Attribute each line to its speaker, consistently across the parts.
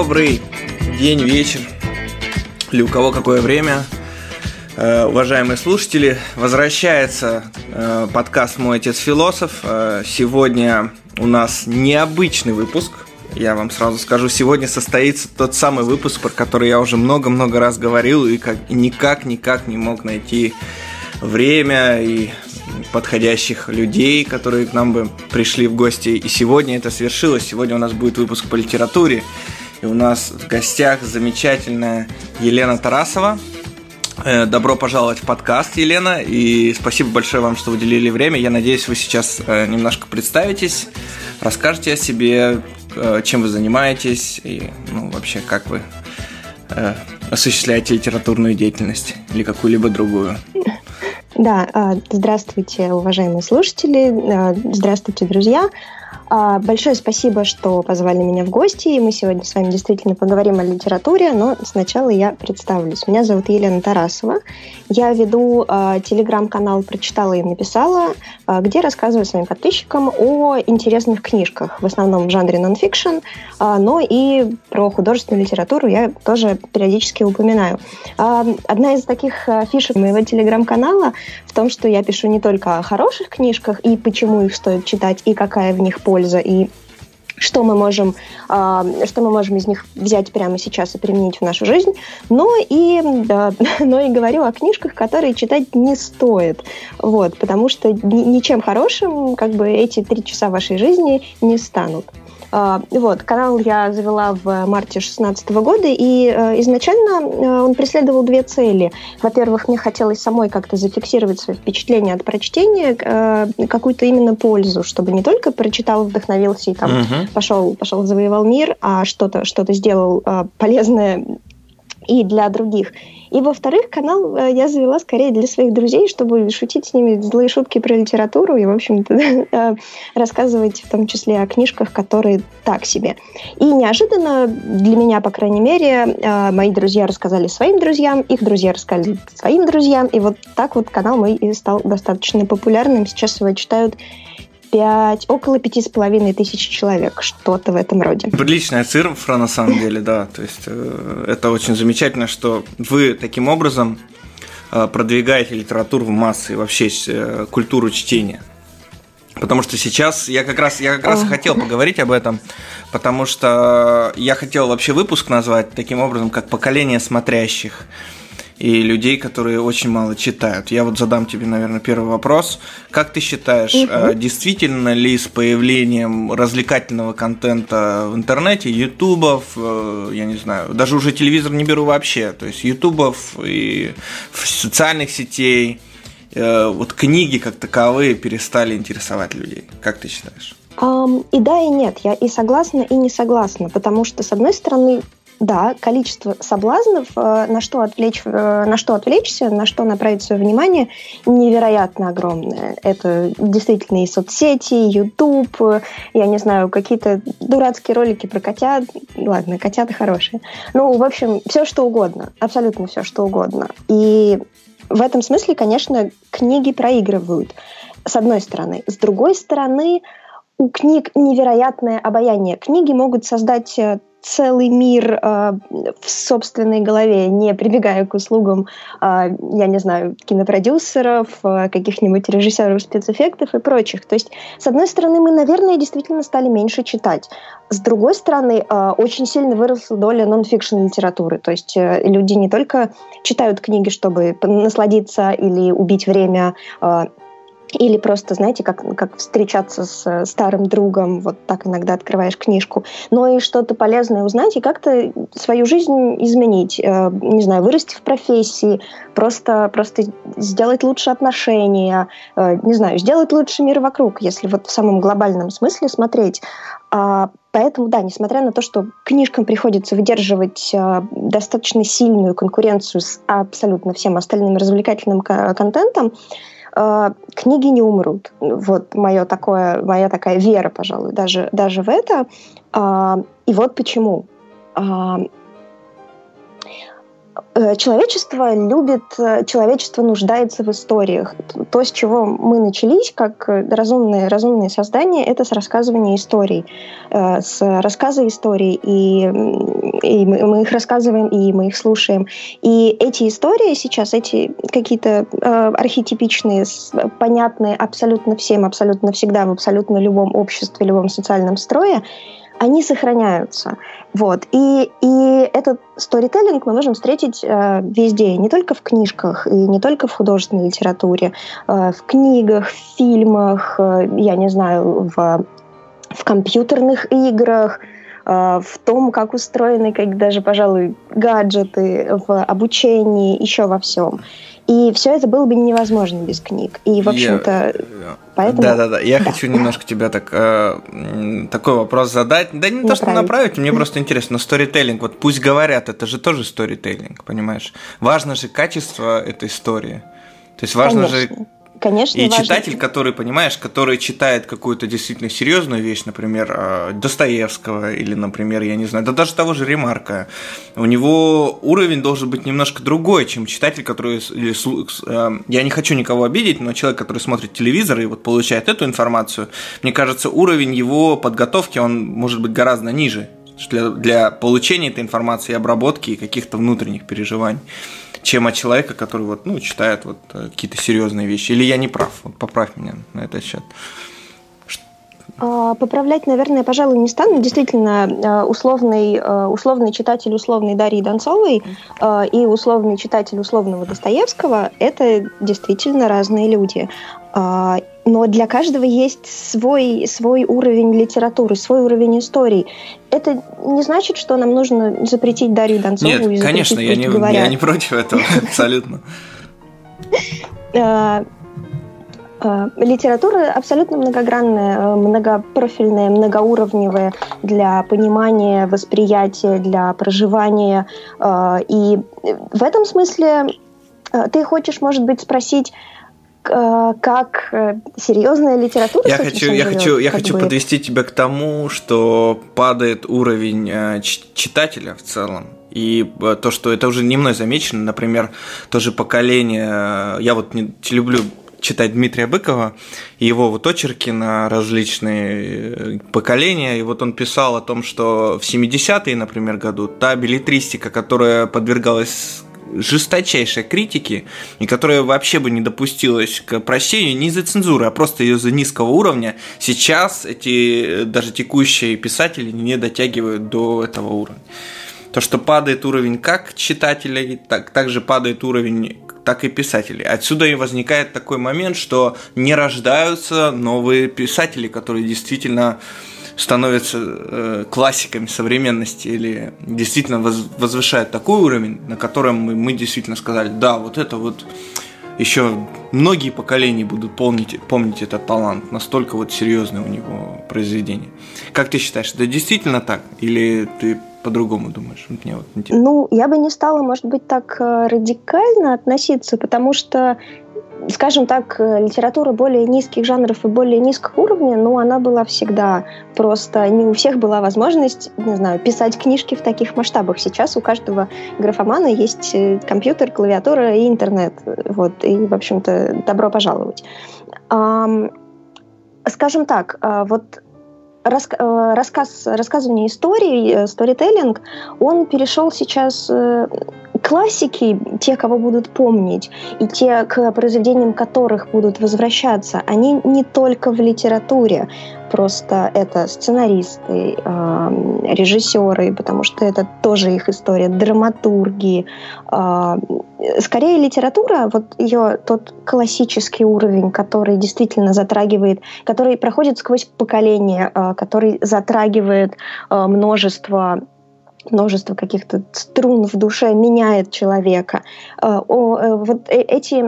Speaker 1: Добрый день, вечер, или у кого какое время. Э, уважаемые слушатели, возвращается э, подкаст «Мой отец философ». Э, сегодня у нас необычный выпуск. Я вам сразу скажу, сегодня состоится тот самый выпуск, про который я уже много-много раз говорил и как, никак-никак не мог найти время и подходящих людей, которые к нам бы пришли в гости. И сегодня это свершилось. Сегодня у нас будет выпуск по литературе. И у нас в гостях замечательная Елена Тарасова. Э, добро пожаловать в подкаст, Елена, и спасибо большое вам, что уделили время. Я надеюсь, вы сейчас э, немножко представитесь, расскажете о себе, э, чем вы занимаетесь и ну, вообще как вы осуществляете литературную деятельность или какую-либо другую.
Speaker 2: Да, здравствуйте, уважаемые слушатели, здравствуйте, друзья. А, большое спасибо, что позвали меня в гости, и мы сегодня с вами действительно поговорим о литературе, но сначала я представлюсь. Меня зовут Елена Тарасова. Я веду э, телеграм-канал «Прочитала и написала», э, где рассказываю своим подписчикам о интересных книжках, в основном в жанре нонфикшн, э, но и про художественную литературу я тоже периодически упоминаю. Э, одна из таких фишек моего телеграм-канала в том, что я пишу не только о хороших книжках и почему их стоит читать, и какая в них польза, польза и что мы можем, а, что мы можем из них взять прямо сейчас и применить в нашу жизнь, но и, да, но и говорю о книжках, которые читать не стоит, вот, потому что ничем хорошим как бы эти три часа вашей жизни не станут. А, вот, канал я завела в марте 2016 года, и э, изначально э, он преследовал две цели. Во-первых, мне хотелось самой как-то зафиксировать свои впечатления от прочтения, э, какую-то именно пользу, чтобы не только прочитал, вдохновился и там угу. пошел, пошел завоевал мир, а что-то что сделал полезное и для других. И, во-вторых, канал э, я завела скорее для своих друзей, чтобы шутить с ними злые шутки про литературу и, в общем-то, э, рассказывать в том числе о книжках, которые так себе. И неожиданно для меня, по крайней мере, э, мои друзья рассказали своим друзьям, их друзья рассказали своим друзьям, и вот так вот канал мой и стал достаточно популярным. Сейчас его читают 5, около пяти с половиной тысяч человек, что-то в этом роде.
Speaker 1: Приличная цифра, на самом деле, да. То есть э, это очень замечательно, что вы таким образом э, продвигаете литературу в массы и вообще э, культуру чтения. Потому что сейчас я как раз я как раз хотел поговорить об этом, потому что я хотел вообще выпуск назвать таким образом, как поколение смотрящих и людей, которые очень мало читают. Я вот задам тебе, наверное, первый вопрос. Как ты считаешь, угу. действительно ли с появлением развлекательного контента в интернете, ютубов, э, я не знаю, даже уже телевизор не беру вообще, то есть ютубов и социальных сетей, э, вот книги как таковые перестали интересовать людей? Как ты считаешь?
Speaker 2: Um, и да, и нет. Я и согласна, и не согласна. Потому что, с одной стороны, да, количество соблазнов, э, на что, отвлечь, э, на что отвлечься, на что направить свое внимание, невероятно огромное. Это действительно и соцсети, YouTube, я не знаю, какие-то дурацкие ролики про котят. Ладно, котята хорошие. Ну, в общем, все что угодно, абсолютно все что угодно. И в этом смысле, конечно, книги проигрывают, с одной стороны. С другой стороны, у книг невероятное обаяние. Книги могут создать э, целый мир э, в собственной голове, не прибегая к услугам, э, я не знаю, кинопродюсеров, э, каких-нибудь режиссеров спецэффектов и прочих. То есть, с одной стороны, мы, наверное, действительно стали меньше читать. С другой стороны, э, очень сильно выросла доля нон-фикшн литературы. То есть э, люди не только читают книги, чтобы насладиться или убить время, э, или просто, знаете, как, как встречаться с старым другом, вот так иногда открываешь книжку, но и что-то полезное узнать и как-то свою жизнь изменить, э, не знаю, вырасти в профессии, просто, просто сделать лучше отношения, э, не знаю, сделать лучше мир вокруг, если вот в самом глобальном смысле смотреть. А, поэтому, да, несмотря на то, что книжкам приходится выдерживать э, достаточно сильную конкуренцию с абсолютно всем остальным развлекательным контентом, э, книги не умрут. Вот мое такое, моя такая вера, пожалуй, даже, даже в это. Э, и вот почему. Э, Э, человечество любит, э, человечество нуждается в историях. То, с чего мы начались, как разумные, разумные создания, это с рассказывания историй, э, с рассказа историй, и, и мы их рассказываем, и мы их слушаем. И эти истории сейчас, эти какие-то архетипичные, понятные абсолютно всем, абсолютно всегда, в абсолютно любом обществе, любом социальном строе, они сохраняются. Вот. И, и этот сторителлинг мы можем встретить э, везде, не только в книжках и не только в художественной литературе, э, в книгах, в фильмах, э, я не знаю, в, в компьютерных играх, э, в том, как устроены, как даже, пожалуй, гаджеты, в обучении, еще во всем. И все это было бы невозможно без книг. И, в общем-то, я... поэтому...
Speaker 1: Да-да-да, я да. хочу немножко тебя так, э, такой вопрос задать. Да не направить. то, что направить, мне просто интересно, но сторителлинг, вот пусть говорят, это же тоже сторителлинг, понимаешь? Важно же качество этой истории. То есть важно Конечно. же
Speaker 2: Конечно,
Speaker 1: и важно. читатель, который, понимаешь, который читает какую-то действительно серьезную вещь, например, а, Достоевского или, например, я не знаю, да даже того же Ремарка, у него уровень должен быть немножко другой, чем читатель, который, а, я не хочу никого обидеть, но человек, который смотрит телевизор и вот получает эту информацию, мне кажется, уровень его подготовки, он может быть гораздо ниже для, для получения этой информации, обработки и каких-то внутренних переживаний чем от человека, который вот, ну, читает вот э, какие-то серьезные вещи. Или я не прав? Вот поправь меня на этот счет.
Speaker 2: А, поправлять, наверное, пожалуй, не стану. Действительно, э, условный, э, условный читатель условной Дарьи Донцовой и условный читатель условного Достоевского – это действительно разные люди. Но для каждого есть свой, свой уровень литературы, свой уровень историй. Это не значит, что нам нужно запретить Дарью Донцову
Speaker 1: Нет,
Speaker 2: и
Speaker 1: конечно, я не, я не против этого, абсолютно.
Speaker 2: А, а, литература абсолютно многогранная, многопрофильная, многоуровневая для понимания, восприятия, для проживания. И в этом смысле ты хочешь, может быть, спросить, Э, как э, серьезная литература.
Speaker 1: Я хочу, я хочу, я хочу бы... подвести тебя к тому, что падает уровень э, читателя в целом. И то, что это уже не мной замечено, например, тоже поколение, я вот не люблю читать Дмитрия Быкова, его вот очерки на различные поколения, и вот он писал о том, что в 70-е, например, году та билетристика, которая подвергалась жесточайшей критики, и которая вообще бы не допустилась к прощению не из-за цензуры, а просто из-за низкого уровня, сейчас эти даже текущие писатели не дотягивают до этого уровня. То, что падает уровень как читателей, так также падает уровень так и писателей. Отсюда и возникает такой момент, что не рождаются новые писатели, которые действительно становятся э, классиками современности или действительно возвышают такой уровень, на котором мы, мы действительно сказали, да, вот это вот еще многие поколения будут помнить, помнить этот талант, настолько вот серьезное у него произведение. Как ты считаешь, это действительно так? Или ты по-другому думаешь?
Speaker 2: Мне вот интересно. Ну, я бы не стала, может быть, так э, радикально относиться, потому что скажем так, э, литература более низких жанров и более низкого уровня, ну, она была всегда. Просто не у всех была возможность, не знаю, писать книжки в таких масштабах. Сейчас у каждого графомана есть э, компьютер, клавиатура и интернет. Вот, и, в общем-то, добро пожаловать. Скажем так, а, вот рассказ, рассказывание истории, сторителлинг, он перешел сейчас классики, те, кого будут помнить, и те, к произведениям которых будут возвращаться, они не только в литературе, просто это сценаристы, э, режиссеры, потому что это тоже их история, драматурги. Э, скорее литература, вот ее тот классический уровень, который действительно затрагивает, который проходит сквозь поколения, э, который затрагивает множество множество каких-то струн в душе меняет человека. Э, э, вот э, эти,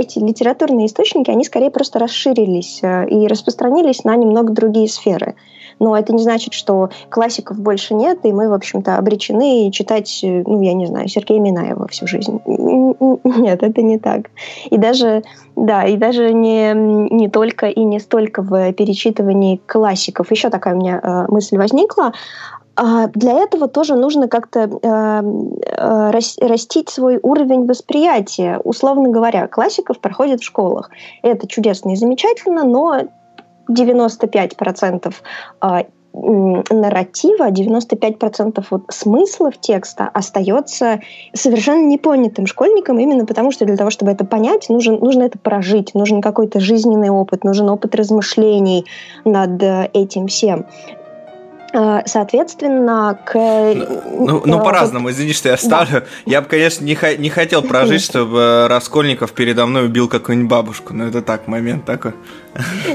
Speaker 2: эти литературные источники, они скорее просто расширились и распространились на немного другие сферы. Но это не значит, что классиков больше нет, и мы, в общем-то, обречены читать, ну, я не знаю, Сергея Минаева всю жизнь. Нет, это не так. И даже, да, и даже не, не только и не столько в перечитывании классиков. Еще такая у меня мысль возникла. А для этого тоже нужно как-то э, э, растить свой уровень восприятия. Условно говоря, классиков проходят в школах. Это чудесно и замечательно, но 95% нарратива, 95% вот смыслов текста остается совершенно непонятым школьникам, именно потому что для того, чтобы это понять, нужен, нужно это прожить, нужен какой-то жизненный опыт, нужен опыт размышлений над э, этим всем. Э, соответственно, к...
Speaker 1: Ну, ну, ну по-разному, извини, что я ставлю. Да. Я бы, конечно, не, не хотел прожить, чтобы Раскольников передо мной убил какую-нибудь бабушку. Но это так, момент такой.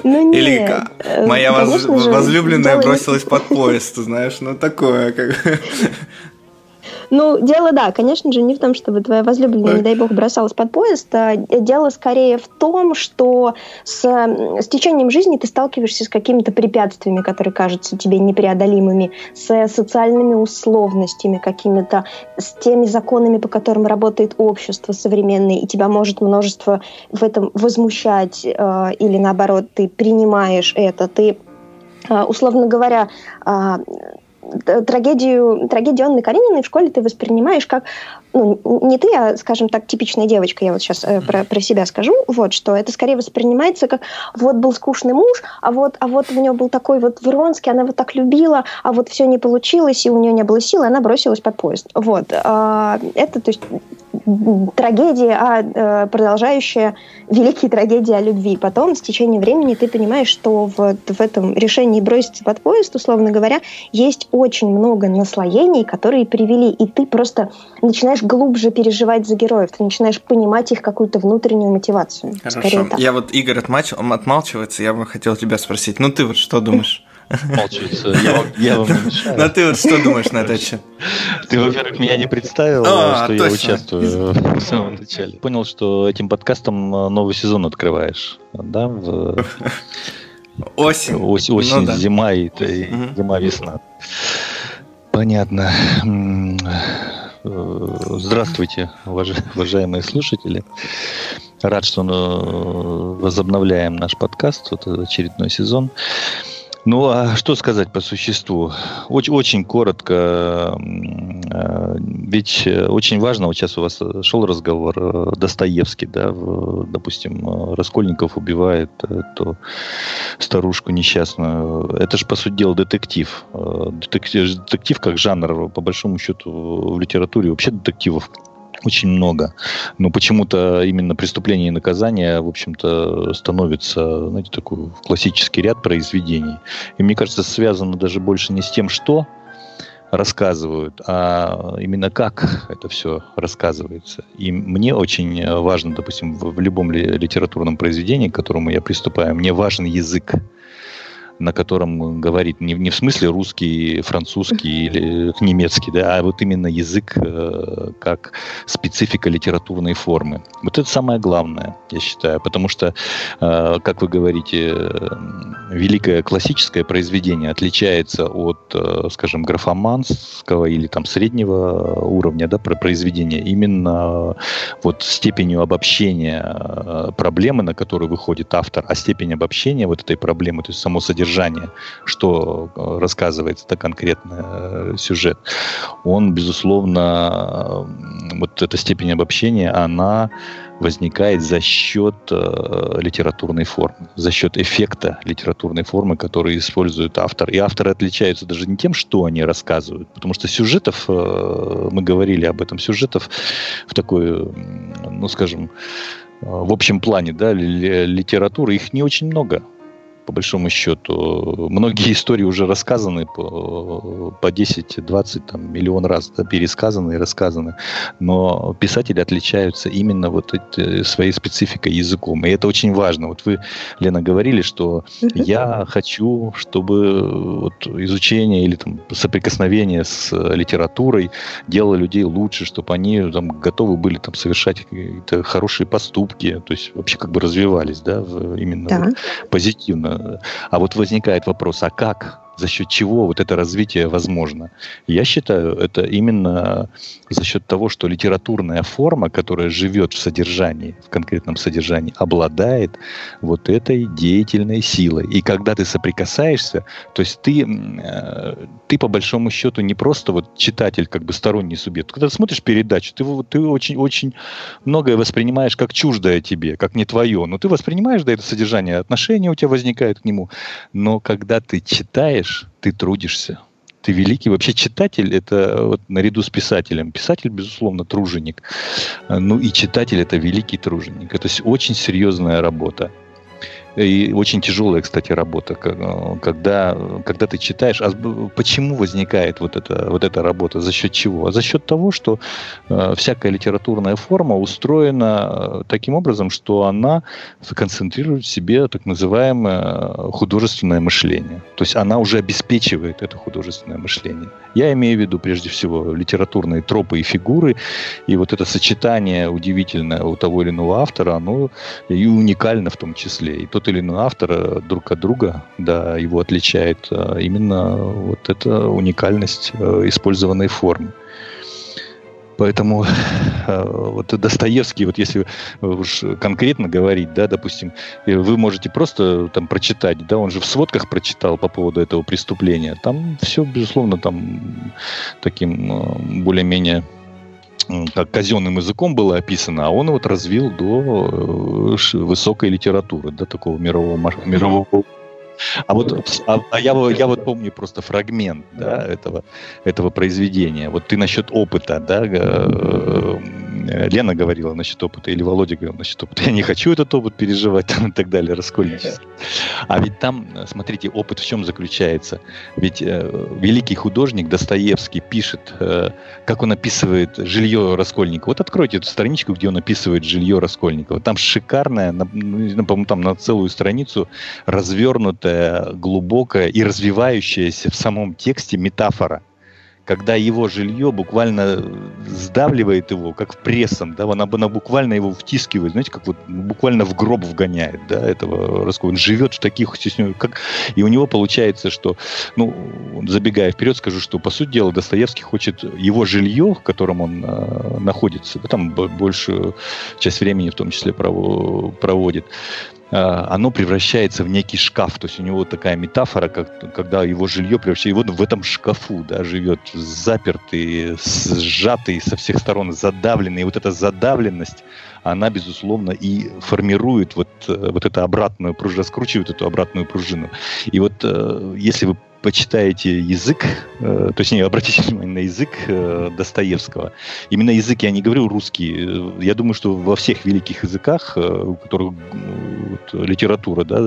Speaker 1: Ну, нет. Или э, моя воз... возлюбленная бросилась под поезд, знаешь, ну такое. Как...
Speaker 2: Ну, дело, да, конечно же, не в том, чтобы твоя возлюбленная, не дай бог, бросалась под поезд. А дело скорее в том, что с, с течением жизни ты сталкиваешься с какими-то препятствиями, которые кажутся тебе непреодолимыми, с социальными условностями какими-то, с теми законами, по которым работает общество современное, и тебя может множество в этом возмущать, э, или наоборот, ты принимаешь это, ты э, условно говоря, э, трагедию, трагедию Анны Карениной в школе ты воспринимаешь как ну, не ты, а, скажем так, типичная девочка, я вот сейчас э, про, про себя скажу, вот, что это скорее воспринимается как вот был скучный муж, а вот, а вот у нее был такой вот Вронский, она вот так любила, а вот все не получилось, и у нее не было силы, она бросилась под поезд. Вот. А, это, то есть, трагедия, а э, продолжающая великие трагедии о любви. Потом, с течением времени, ты понимаешь, что вот в этом решении броситься под поезд, условно говоря, есть очень много наслоений, которые привели, и ты просто начинаешь глубже переживать за героев, ты начинаешь понимать их какую-то внутреннюю мотивацию.
Speaker 1: Хорошо. Я вот Игорь отмач... отмалчивается, я бы хотел тебя спросить. Ну ты вот что думаешь?
Speaker 3: Молчится. Я, вам не мешаю.
Speaker 1: Ну ты вот что думаешь на этот счет?
Speaker 3: Ты, во-первых, меня не представил, а, что я участвую в самом начале. Понял, что этим подкастом э, новый сезон открываешь, да? В...
Speaker 1: Осень.
Speaker 3: Осень, ну, да. зима и, и угу. зима, весна. Понятно. Э, здравствуйте, уважаемые слушатели. Рад, что э, возобновляем наш подкаст, вот очередной сезон. Ну, а что сказать по существу? Очень, очень коротко. Э, ведь очень важно, вот сейчас у вас шел разговор э, Достоевский, да, допустим, Раскольников убивает эту старушку несчастную. Это же, по сути дела, детектив. Э, детектив, детектив как жанр, по большому счету, в литературе вообще детективов очень много. Но почему-то именно преступление и наказание, в общем-то, становится, знаете, такой классический ряд произведений. И мне кажется, связано даже больше не с тем, что рассказывают, а именно как это все рассказывается. И мне очень важно, допустим, в, в любом литературном произведении, к которому я приступаю, мне важен язык на котором говорит не, не в смысле русский, французский или немецкий, да, а вот именно язык э, как специфика литературной формы. Вот это самое главное, я считаю, потому что, э, как вы говорите, э, великое классическое произведение отличается от, э, скажем, графоманского или там среднего уровня да, произведения именно вот степенью обобщения э, проблемы, на которую выходит автор, а степень обобщения вот этой проблемы, то есть само содержание содержание, что э, рассказывается, это конкретный э, сюжет, он, безусловно, э, вот эта степень обобщения, она возникает за счет э, литературной формы, за счет эффекта литературной формы, который использует автор. И авторы отличаются даже не тем, что они рассказывают, потому что сюжетов, э, мы говорили об этом, сюжетов в такой, ну скажем, в общем плане, да, литературы, их не очень много по большому счету. Многие истории уже рассказаны по, по 10-20 там, миллион раз, да, пересказаны и рассказаны. Но писатели отличаются именно вот этой, своей спецификой языком. И это очень важно. Вот вы, Лена, говорили, что я хочу, чтобы вот изучение или там, соприкосновение с литературой делало людей лучше, чтобы они там, готовы были там, совершать какие-то хорошие поступки, то есть вообще как бы развивались да, в, именно да. Вот, позитивно а вот возникает вопрос, а как за счет чего вот это развитие возможно? Я считаю, это именно за счет того, что литературная форма, которая живет в содержании, в конкретном содержании, обладает вот этой деятельной силой. И когда ты соприкасаешься, то есть ты, э, ты по большому счету не просто вот читатель, как бы сторонний субъект. Когда ты смотришь передачу, ты, ты очень, очень многое воспринимаешь как чуждое тебе, как не твое. Но ты воспринимаешь, да, это содержание, отношения у тебя возникают к нему. Но когда ты читаешь, ты трудишься ты великий. Вообще читатель – это вот наряду с писателем. Писатель, безусловно, труженик. Ну и читатель – это великий труженик. Это очень серьезная работа. И очень тяжелая, кстати, работа, когда, когда ты читаешь. А почему возникает вот эта, вот эта работа? За счет чего? За счет того, что э, всякая литературная форма устроена э, таким образом, что она концентрирует в себе так называемое художественное мышление. То есть она уже обеспечивает это художественное мышление. Я имею в виду прежде всего литературные тропы и фигуры, и вот это сочетание удивительное у того или иного автора, оно и уникально в том числе. И тот тот или иной автор э, друг от друга, да, его отличает э, именно вот эта уникальность э, использованной формы. Поэтому вот Достоевский, вот если уж конкретно говорить, да, допустим, вы можете просто там прочитать, да, он же в сводках прочитал по поводу этого преступления. Там все, безусловно, там таким более-менее как казенным языком было описано, а он вот развил до э, высокой литературы, до такого мирового, мирового а вот а, а я, я вот помню просто фрагмент да, этого, этого произведения. Вот ты насчет опыта, да, э, Лена говорила насчет опыта, или Володя говорил насчет опыта. Я не хочу этот опыт переживать там, и так далее, раскольнический. А ведь там, смотрите, опыт в чем заключается? Ведь э, великий художник Достоевский пишет, э, как он описывает жилье Раскольникова. Вот откройте эту страничку, где он описывает жилье Раскольникова. Там шикарная, на, ну, по-моему, там на целую страницу развернутая, глубокая и развивающаяся в самом тексте метафора – когда его жилье буквально сдавливает его, как прессом, да, она, она буквально его втискивает, знаете, как вот буквально в гроб вгоняет, да, этого Роско. Он живет в таких как и у него получается, что, ну, забегая вперед, скажу, что по сути дела Достоевский хочет его жилье, в котором он э, находится, да, там большую часть времени в том числе проводит, Э, оно превращается в некий шкаф. То есть у него такая метафора, как, когда его жилье превращается, его в этом шкафу да, живет запертый, сжатый со всех сторон, задавленный. И вот эта задавленность, она, безусловно, и формирует вот, э, вот эту обратную пружину, раскручивает эту обратную пружину. И вот э, если вы почитаете язык, э, то есть не, обратите внимание на язык э, Достоевского. Именно язык, я не говорю русский. Я думаю, что во всех великих языках, э, у которых вот, литература да,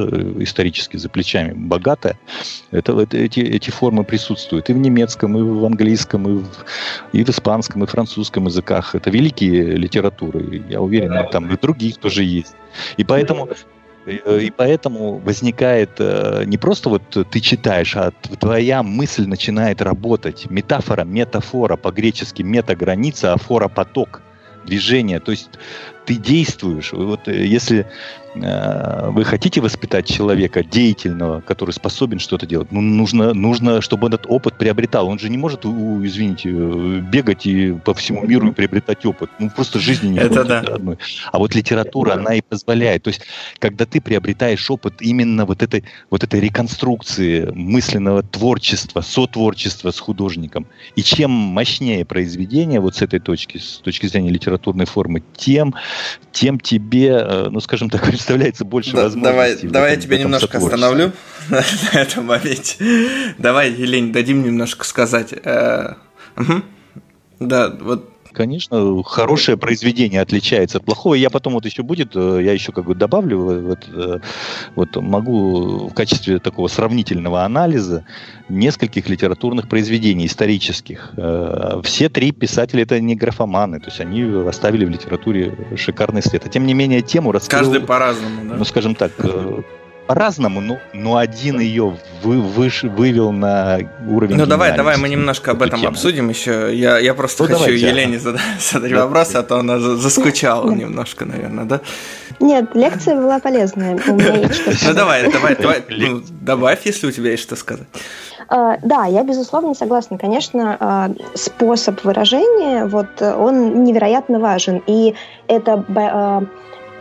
Speaker 3: исторически за плечами богатая, это, это, эти, эти формы присутствуют и в немецком, и в английском, и в, и в испанском, и в французском языках. Это великие литературы. Я уверен, там и других тоже есть. И поэтому Э, и поэтому возникает э, не просто вот ты читаешь, а твоя мысль начинает работать. Метафора, метафора, по-гречески метаграница, а фора поток движение. То есть ты действуешь. Вот э, если э, вы хотите воспитать человека деятельного, который способен что-то делать, ну, нужно, нужно, чтобы этот опыт приобретал. Он же не может, у, извините, э, бегать и по всему миру и приобретать опыт. Ну, просто жизни не
Speaker 1: Это да.
Speaker 3: одной. А вот литература, она и позволяет. То есть, когда ты приобретаешь опыт именно вот этой, вот этой реконструкции мысленного творчества, сотворчества с художником, и чем мощнее произведение вот с этой точки, с точки зрения литературной формы, тем тем тебе, э, ну, скажем так, представляется больше да,
Speaker 1: возможностей. Давай, давай я тебя немножко остановлю на, этом моменте. Давай, Елень, дадим немножко сказать. Угу. Да, вот
Speaker 3: конечно, хорошее произведение отличается от плохого. Я потом вот еще будет, э, я еще как бы добавлю, вот, э, вот могу в качестве такого сравнительного анализа нескольких литературных произведений исторических. Э, все три писателя это не графоманы, то есть они оставили в литературе шикарный след. А тем не менее тему раскрыл...
Speaker 1: Каждый по-разному, да?
Speaker 3: Ну, скажем так, по-разному, но, но один ее вы, выш, вывел на уровень.
Speaker 1: Ну давай, давай мы немножко об этом тему. обсудим еще. Я, я просто ну, хочу давайте. Елене задать, задать да. вопрос, а то она заскучала немножко, наверное, да?
Speaker 2: Нет, лекция была полезная.
Speaker 1: Ну давай, давай, давай, ну, добавь, если у тебя есть что сказать.
Speaker 2: Uh, да, я безусловно согласна. Конечно, uh, способ выражения, вот он невероятно важен, и это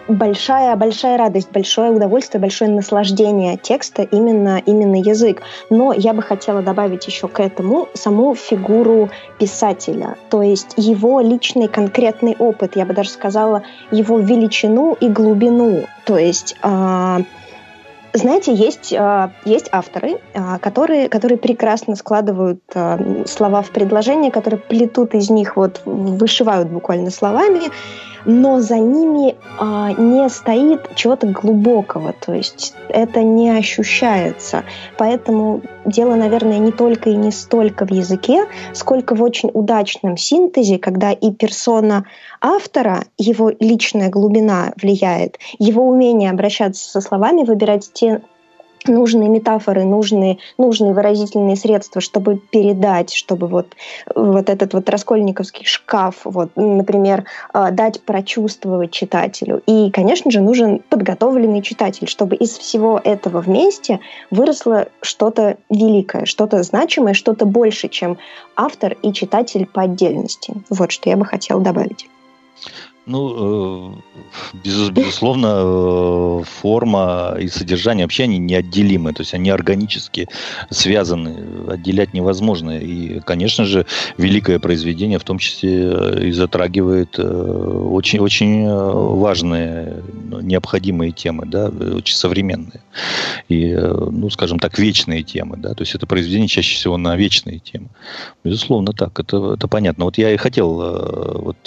Speaker 2: uh, большая, большая радость, большое удовольствие, большое наслаждение текста именно, именно язык. Но я бы хотела добавить еще к этому саму фигуру писателя, то есть его личный конкретный опыт, я бы даже сказала, его величину и глубину. То есть э, знаете, есть, есть авторы, которые, которые прекрасно складывают слова в предложения, которые плетут из них, вот вышивают буквально словами, но за ними а, не стоит чего-то глубокого, то есть это не ощущается. Поэтому дело, наверное, не только и не столько в языке, сколько в очень удачном синтезе, когда и персона автора, его личная глубина влияет, его умение обращаться со словами, выбирать те нужные метафоры, нужные, нужные выразительные средства, чтобы передать, чтобы вот, вот этот вот раскольниковский шкаф, вот, например, а, дать прочувствовать читателю. И, конечно же, нужен подготовленный читатель, чтобы из всего этого вместе выросло что-то великое, что-то значимое, что-то больше, чем автор и читатель по отдельности. Вот что я бы хотела добавить.
Speaker 3: Ну, э, безусловно, э, форма и содержание вообще они неотделимы, то есть они органически связаны, отделять невозможно. И, конечно же, великое произведение в том числе э, и затрагивает очень-очень важные, необходимые темы, да, очень современные. И, ну, скажем так, вечные темы, да, то есть это произведение чаще всего на вечные темы. Безусловно, так, это, это понятно. Вот я и хотел вот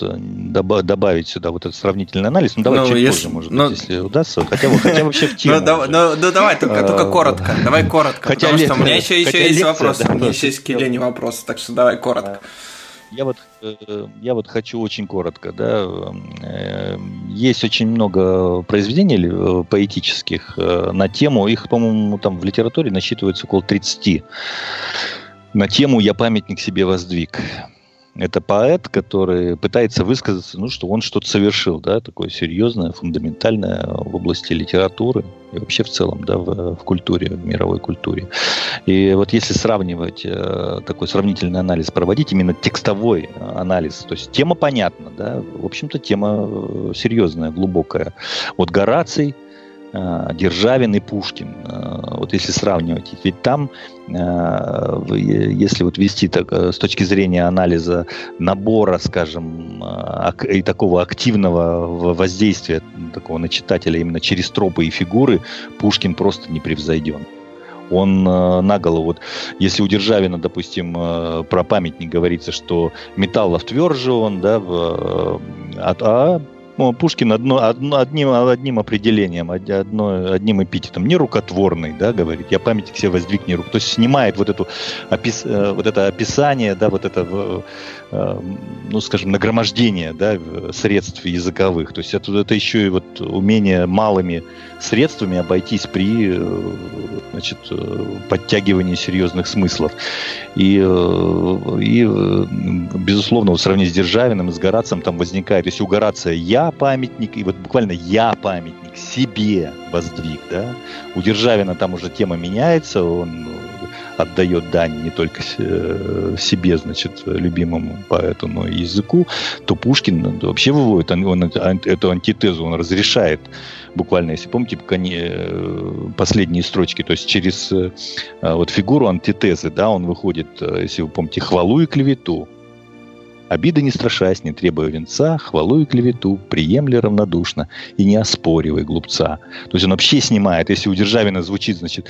Speaker 3: добавить сюда вот этот сравнительный анализ. Ну, давай ну, чуть если, позже, может но... быть, если удастся. Хотя, хотя вообще в тему.
Speaker 1: Ну, ну, ну, давай, только, только коротко. Давай коротко. Хотя потому что у меня еще, еще есть вопросы. у меня еще есть к Елене вопросы, так что давай коротко.
Speaker 3: Я вот, э, я вот хочу очень коротко, да, э, есть очень много произведений э, поэтических на тему, их, по-моему, там в литературе насчитывается около 30, на тему «Я памятник себе воздвиг». Это поэт, который пытается высказаться, ну, что он что-то совершил, да, такое серьезное, фундаментальное в области литературы и вообще в целом, да, в, в культуре, в мировой культуре. И вот если сравнивать, э, такой сравнительный анализ проводить, именно текстовой анализ, то есть тема понятна, да, в общем-то тема э, серьезная, глубокая. Вот Гораций – Э, Державин и Пушкин. Э, вот если сравнивать их, ведь там, э, если вот вести так, с точки зрения анализа набора, скажем, и такого активного воздействия такого на читателя именно через тропы и фигуры, Пушкин просто не превзойден он э, на голову. Вот если у Державина, допустим, э, про памятник говорится, что металлов тверже он, да, а ну, Пушкин одно, одно, одним, одним определением, одно, одним эпитетом, не рукотворный, да, говорит, я памятник себе воздвиг не рук. То есть снимает вот, эту, опис, э, вот это описание, да, вот это, э, ну, скажем, нагромождение, да, средств языковых. То есть это, это еще и вот умение малыми средствами обойтись при э, значит, подтягивании серьезных смыслов. И, и безусловно, вот сравнить с Державиным, с Горацием там возникает, если у Горация «я», памятник, и вот буквально я памятник себе воздвиг, да. У Державина там уже тема меняется, он отдает дань не только э, себе, значит, любимому поэту, но и языку, то Пушкин вообще выводит он, он, эту антитезу, он разрешает. Буквально, если помните, э, последние строчки, то есть через э, вот фигуру антитезы, да, он выходит, если вы помните, хвалу и клевету, Обида не страшась, не требуя венца, хвалу и клевету, приемли равнодушно и не оспоривай глупца. То есть он вообще снимает, если у Державина звучит, значит,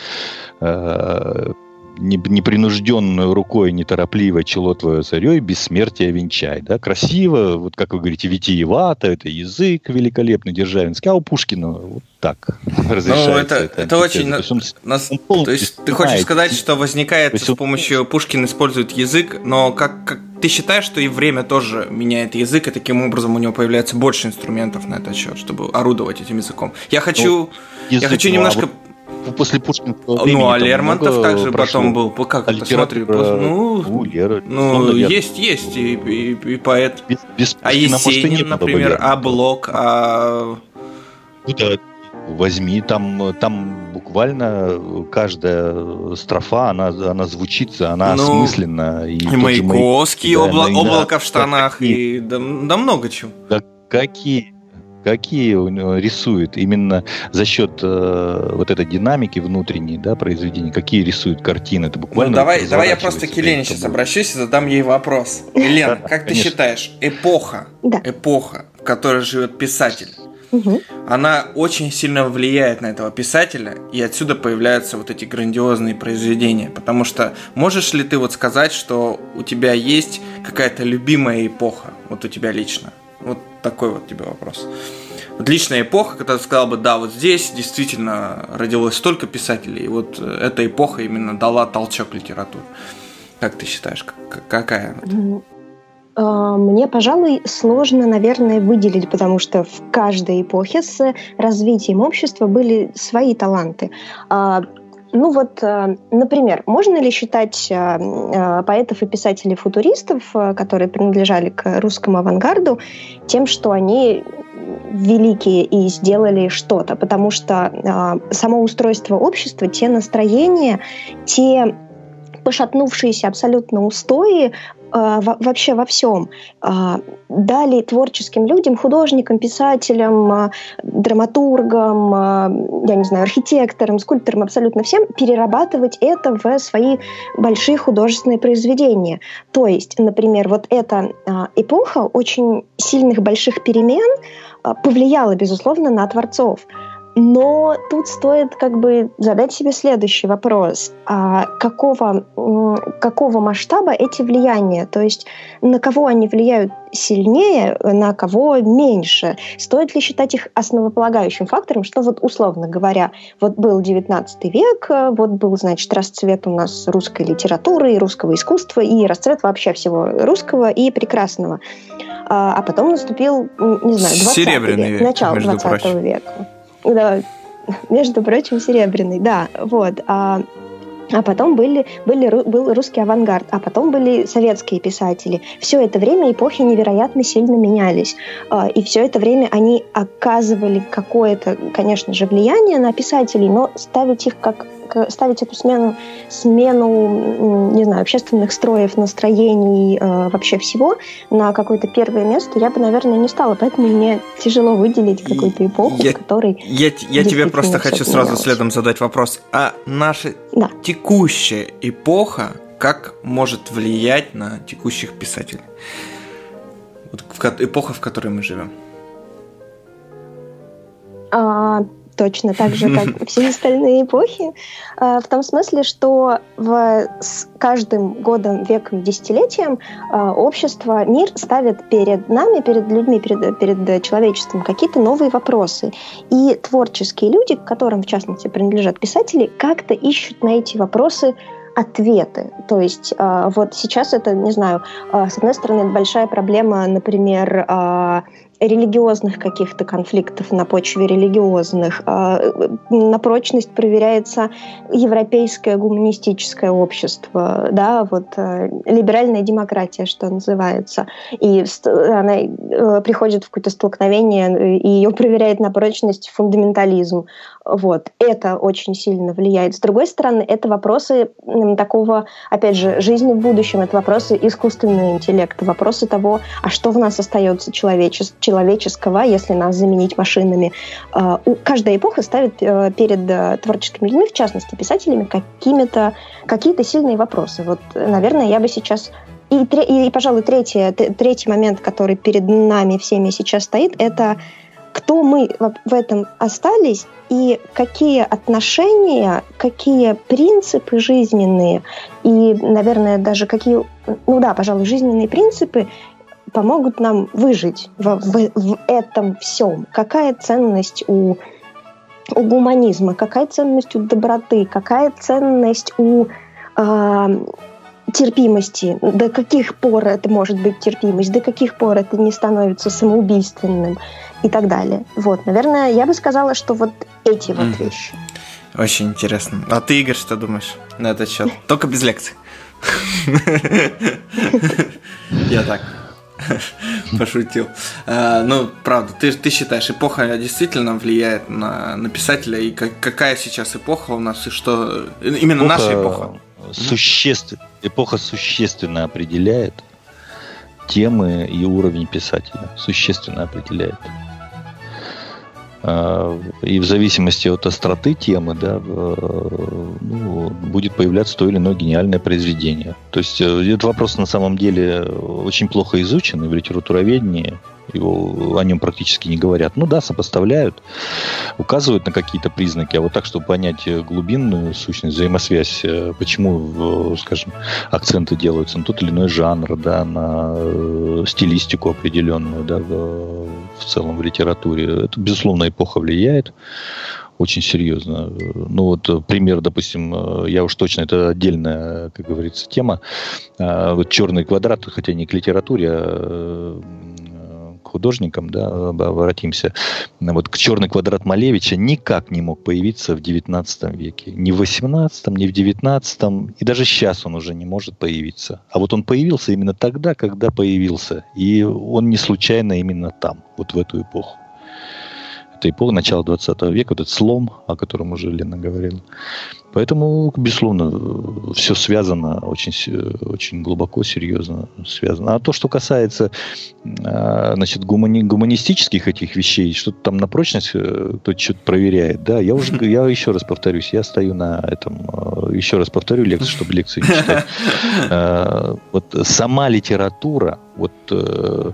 Speaker 3: э, непринужденную рукой, неторопливо чело твое царей, бессмертие венчай. Да? Красиво, вот как вы говорите, витиевато, это язык великолепный, державинский, а у Пушкина вот так разрешается.
Speaker 1: Ну, это, это, это очень... То есть, он, нас, он то есть ты хочешь сказать, что возникает с помощью... Пушкин использует язык, но как, как ты считаешь, что и время тоже меняет язык, и таким образом у него появляется больше инструментов на этот счет, чтобы орудовать этим языком? Я хочу, ну, язык, я хочу немножко...
Speaker 3: Ну, после Пушкинского
Speaker 1: ну. Ну, а Лермонтов также прошло. потом был. Как а это смотри? Ну, ну, Лера, ну есть, есть. И, и, и поэт. Без, без а Есенин, например, а Блок, а...
Speaker 3: Ну, да, возьми, там, там буквально каждая строфа, она, она звучит, она ну, осмысленна.
Speaker 1: И, и Маяковский, обла- облако в штанах, да, и да, да много чего.
Speaker 3: Да какие какие рисует именно за счет э, вот этой динамики внутренней, да, произведения, какие рисуют картины, это буквально.
Speaker 1: Ну, давай, давай я просто к Елене сейчас обращусь и задам ей вопрос. Елена, как ты считаешь, эпоха, эпоха, в которой живет писатель, угу. она очень сильно влияет на этого писателя, и отсюда появляются вот эти грандиозные произведения. Потому что можешь ли ты вот сказать, что у тебя есть какая-то любимая эпоха, вот у тебя лично? Вот такой вот тебе вопрос. Вот личная эпоха, когда ты сказал бы, да, вот здесь действительно родилось столько писателей, и вот эта эпоха именно дала толчок литературе. Как ты считаешь, какая?
Speaker 2: А, мне, пожалуй, сложно, наверное, выделить, потому что в каждой эпохе с развитием общества были свои таланты. Ну вот, а, например, можно ли считать поэтов и писателей-футуристов, которые принадлежали к русскому авангарду, тем, что они великие и сделали что-то? Потому что само устройство общества, те настроения, те пошатнувшиеся абсолютно устои а, вообще во всем. А, дали творческим людям, художникам, писателям, а, драматургам, я не знаю, архитекторам, скульпторам, абсолютно всем перерабатывать это в свои большие художественные произведения. То есть, например, вот эта эпоха очень сильных больших перемен повлияла, безусловно, на творцов. Но тут стоит как бы задать себе следующий вопрос. А какого, какого масштаба эти влияния? То есть на кого они влияют сильнее, на кого меньше? Стоит ли считать их основополагающим фактором, что вот условно говоря, вот был 19 век, вот был, значит, расцвет у нас русской литературы и русского искусства, и расцвет вообще всего русского и прекрасного. А, а потом наступил, не знаю, 20
Speaker 1: Серебряный
Speaker 2: век, век начало 20 прочим. века. Да, между прочим, серебряный, да, вот. А, а потом были, были, был русский авангард, а потом были советские писатели. Все это время эпохи невероятно сильно менялись. А, и все это время они оказывали какое-то, конечно же, влияние на писателей, но ставить их как ставить эту смену, смену, не знаю, общественных строев, настроений, э, вообще всего на какое-то первое место, я бы, наверное, не стала. Поэтому мне тяжело выделить какую-то эпоху,
Speaker 1: я,
Speaker 2: в которой...
Speaker 1: Я, я тебе просто хочу сразу следом задать вопрос. А наша да. текущая эпоха как может влиять на текущих писателей? Вот эпоха, в которой мы живем.
Speaker 2: А, точно так же, как все остальные эпохи, а, в том смысле, что в, с каждым годом, веком, десятилетием а, общество, мир ставит перед нами, перед людьми, перед, перед человечеством какие-то новые вопросы. И творческие люди, к которым, в частности, принадлежат писатели, как-то ищут на эти вопросы ответы. То есть а, вот сейчас это, не знаю, с одной стороны, большая проблема, например, религиозных каких-то конфликтов на почве религиозных. А, на прочность проверяется европейское гуманистическое общество, да, вот э, либеральная демократия, что называется. И она э, приходит в какое-то столкновение, и ее проверяет на прочность фундаментализм. Вот. Это очень сильно влияет. С другой стороны, это вопросы такого, опять же, жизни в будущем, это вопросы искусственного интеллекта, вопросы того, а что в нас остается человеческого, человеческого, если нас заменить машинами. А, каждая эпоха ставит э, перед э, творческими людьми, в частности писателями, какими-то, какие-то сильные вопросы. Вот, наверное, я бы сейчас и, и, пожалуй, третий, третий момент, который перед нами всеми сейчас стоит, это кто мы в этом остались и какие отношения, какие принципы жизненные и, наверное, даже какие, ну да, пожалуй, жизненные принципы помогут нам выжить в, в, в этом всем. Какая ценность у, у гуманизма, какая ценность у доброты, какая ценность у э, терпимости, до каких пор это может быть терпимость, до каких пор это не становится самоубийственным и так далее. Вот, наверное, я бы сказала, что вот эти вот вещи.
Speaker 1: Очень интересно. А ты, Игорь, что думаешь на этот счет? Только без лекций. Я так. Пошутил. А, ну, правда, ты, ты считаешь, эпоха действительно влияет на, на писателя, и как, какая сейчас эпоха у нас, и что... Именно эпоха наша эпоха.
Speaker 3: Существенно, эпоха существенно определяет темы и уровень писателя. Существенно определяет. А, и в зависимости от остроты темы, да, ну, будет появляться то или иное гениальное произведение. То есть э, этот вопрос на самом деле очень плохо изучен в литературоведении его, о нем практически не говорят. Ну да, сопоставляют, указывают на какие-то признаки, а вот так, чтобы понять глубинную сущность, взаимосвязь, э, почему, скажем, акценты делаются на тот или иной жанр, да, на э, стилистику определенную, да, в, в целом в литературе. Это, безусловно, эпоха влияет очень серьезно. Ну вот пример, допустим, я уж точно, это отдельная, как говорится, тема. А, вот черный квадрат, хотя не к литературе, а художникам, да, обратимся, вот к черный квадрат Малевича никак не мог появиться в 19 веке. Ни в 18, ни в 19, и даже сейчас он уже не может появиться. А вот он появился именно тогда, когда появился. И он не случайно именно там, вот в эту эпоху. Эпоха начала 20 века, вот этот слом, о котором уже Лена говорила. Поэтому, безусловно, все связано очень, очень глубоко, серьезно связано. А то, что касается а, значит, гумани, гуманистических этих вещей, что-то там на прочность э, кто-то что-то проверяет, да, я уже, я еще раз повторюсь, я стою на этом, э, еще раз повторю лекцию, чтобы лекцию не читать. А, вот сама литература, вот э,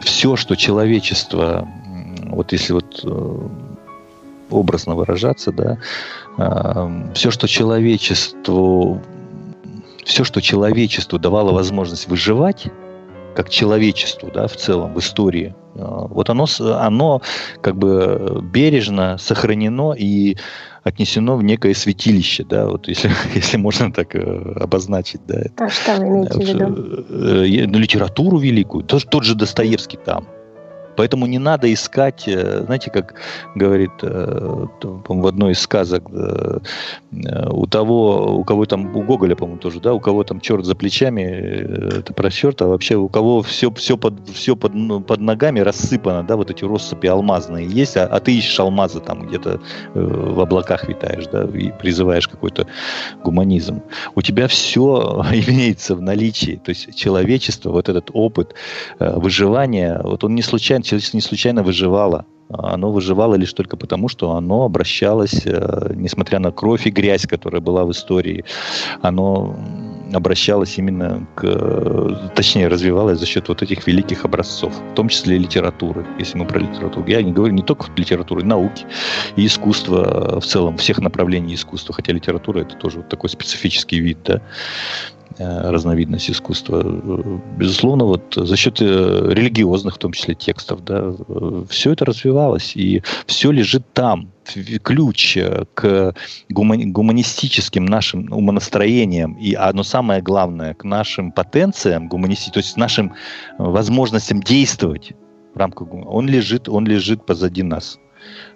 Speaker 3: все, что человечество, вот если вот образно выражаться, да, все, что человечеству, все, что человечеству давало возможность выживать, как человечеству, да, в целом, в истории, а, вот оно, оно как бы бережно сохранено и отнесено в некое святилище, да, вот если, если можно так э, обозначить, да.
Speaker 2: А что вы имеете в виду?
Speaker 3: Э, ну, литературу великую, тот, тот же Достоевский там, Поэтому не надо искать, э, знаете, как говорит э, в одной из сказок, э, у того, у кого там, у Гоголя, по-моему, тоже, да, у кого там черт за плечами, это про черт, а вообще у кого все, все, под, все под, ну, под ногами рассыпано, да, вот эти россыпи алмазные есть, а, а ты ищешь алмазы там где-то в облаках витаешь, да, и призываешь какой-то гуманизм. У тебя все имеется в наличии, то есть человечество, вот этот опыт выживания, вот он не случайно человечество не случайно выживало. Оно выживало лишь только потому, что оно обращалось, э, несмотря на кровь и грязь, которая была в истории, оно обращалось именно к, точнее, развивалось за счет вот этих великих образцов, в том числе и литературы, если мы про литературу. Я не говорю не только литературы, науки и искусства в целом, всех направлений искусства, хотя литература это тоже вот такой специфический вид, да, разновидность искусства. Безусловно, вот за счет э, религиозных, в том числе, текстов, да, э, все это развивалось, и все лежит там. Ключ к гуманистическим нашим умонастроениям и, одно самое главное, к нашим потенциям гуманистическим, то есть нашим возможностям действовать в рамках, он лежит, он лежит позади нас.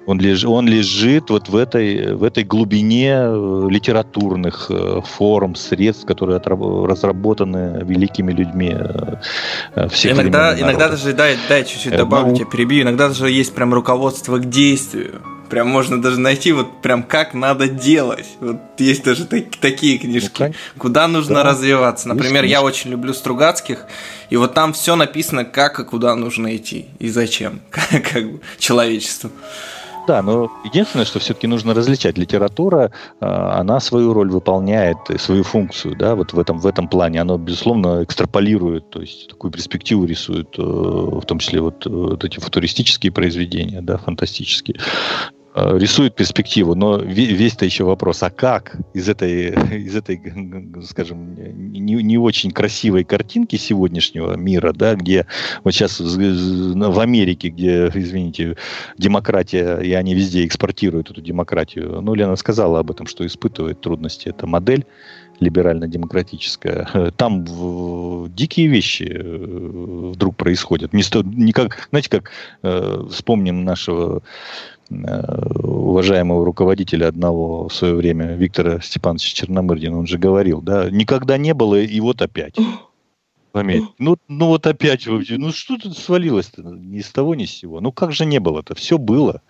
Speaker 3: Он, леж, он лежит вот в этой, в этой глубине э, литературных э, форм, средств, которые разработаны великими людьми
Speaker 1: э, всех Иногда, иногда даже, дай, дай чуть-чуть добавлю, ну, тебя перебью, иногда даже есть прям руководство к действию. Прям можно даже найти вот прям как надо делать. Вот есть даже так, такие книжки. Ну, куда нужно да. развиваться. Например, я очень люблю Стругацких, и вот там все написано, как и куда нужно идти и зачем, как, как бы человечеству.
Speaker 3: Да, но единственное, что все-таки нужно различать. Литература, а, она свою роль выполняет, свою функцию, да, вот в этом, в этом плане. Она, безусловно, экстраполирует, то есть такую перспективу рисует, э, в том числе вот, вот эти футуристические произведения, да, фантастические. Э, рисует перспективу, но весь-то еще вопрос, а как из этой, из этой скажем, не, не очень красивой картинки сегодняшнего мира, да, где вот сейчас в Америке, где, извините, демократия, и они везде экспортируют эту демократию, ну, Лена сказала об этом, что испытывает трудности. Эта модель, либерально-демократическая, там дикие вещи э, вдруг происходят. Не, не как, знаете, как э, вспомним нашего уважаемого руководителя одного в свое время, Виктора Степановича Черномырдина, он же говорил, да, никогда не было, и вот опять. Пометь. Ну, ну вот опять, ну что тут свалилось-то ни с того, ни с сего? Ну как же не было-то? Все было.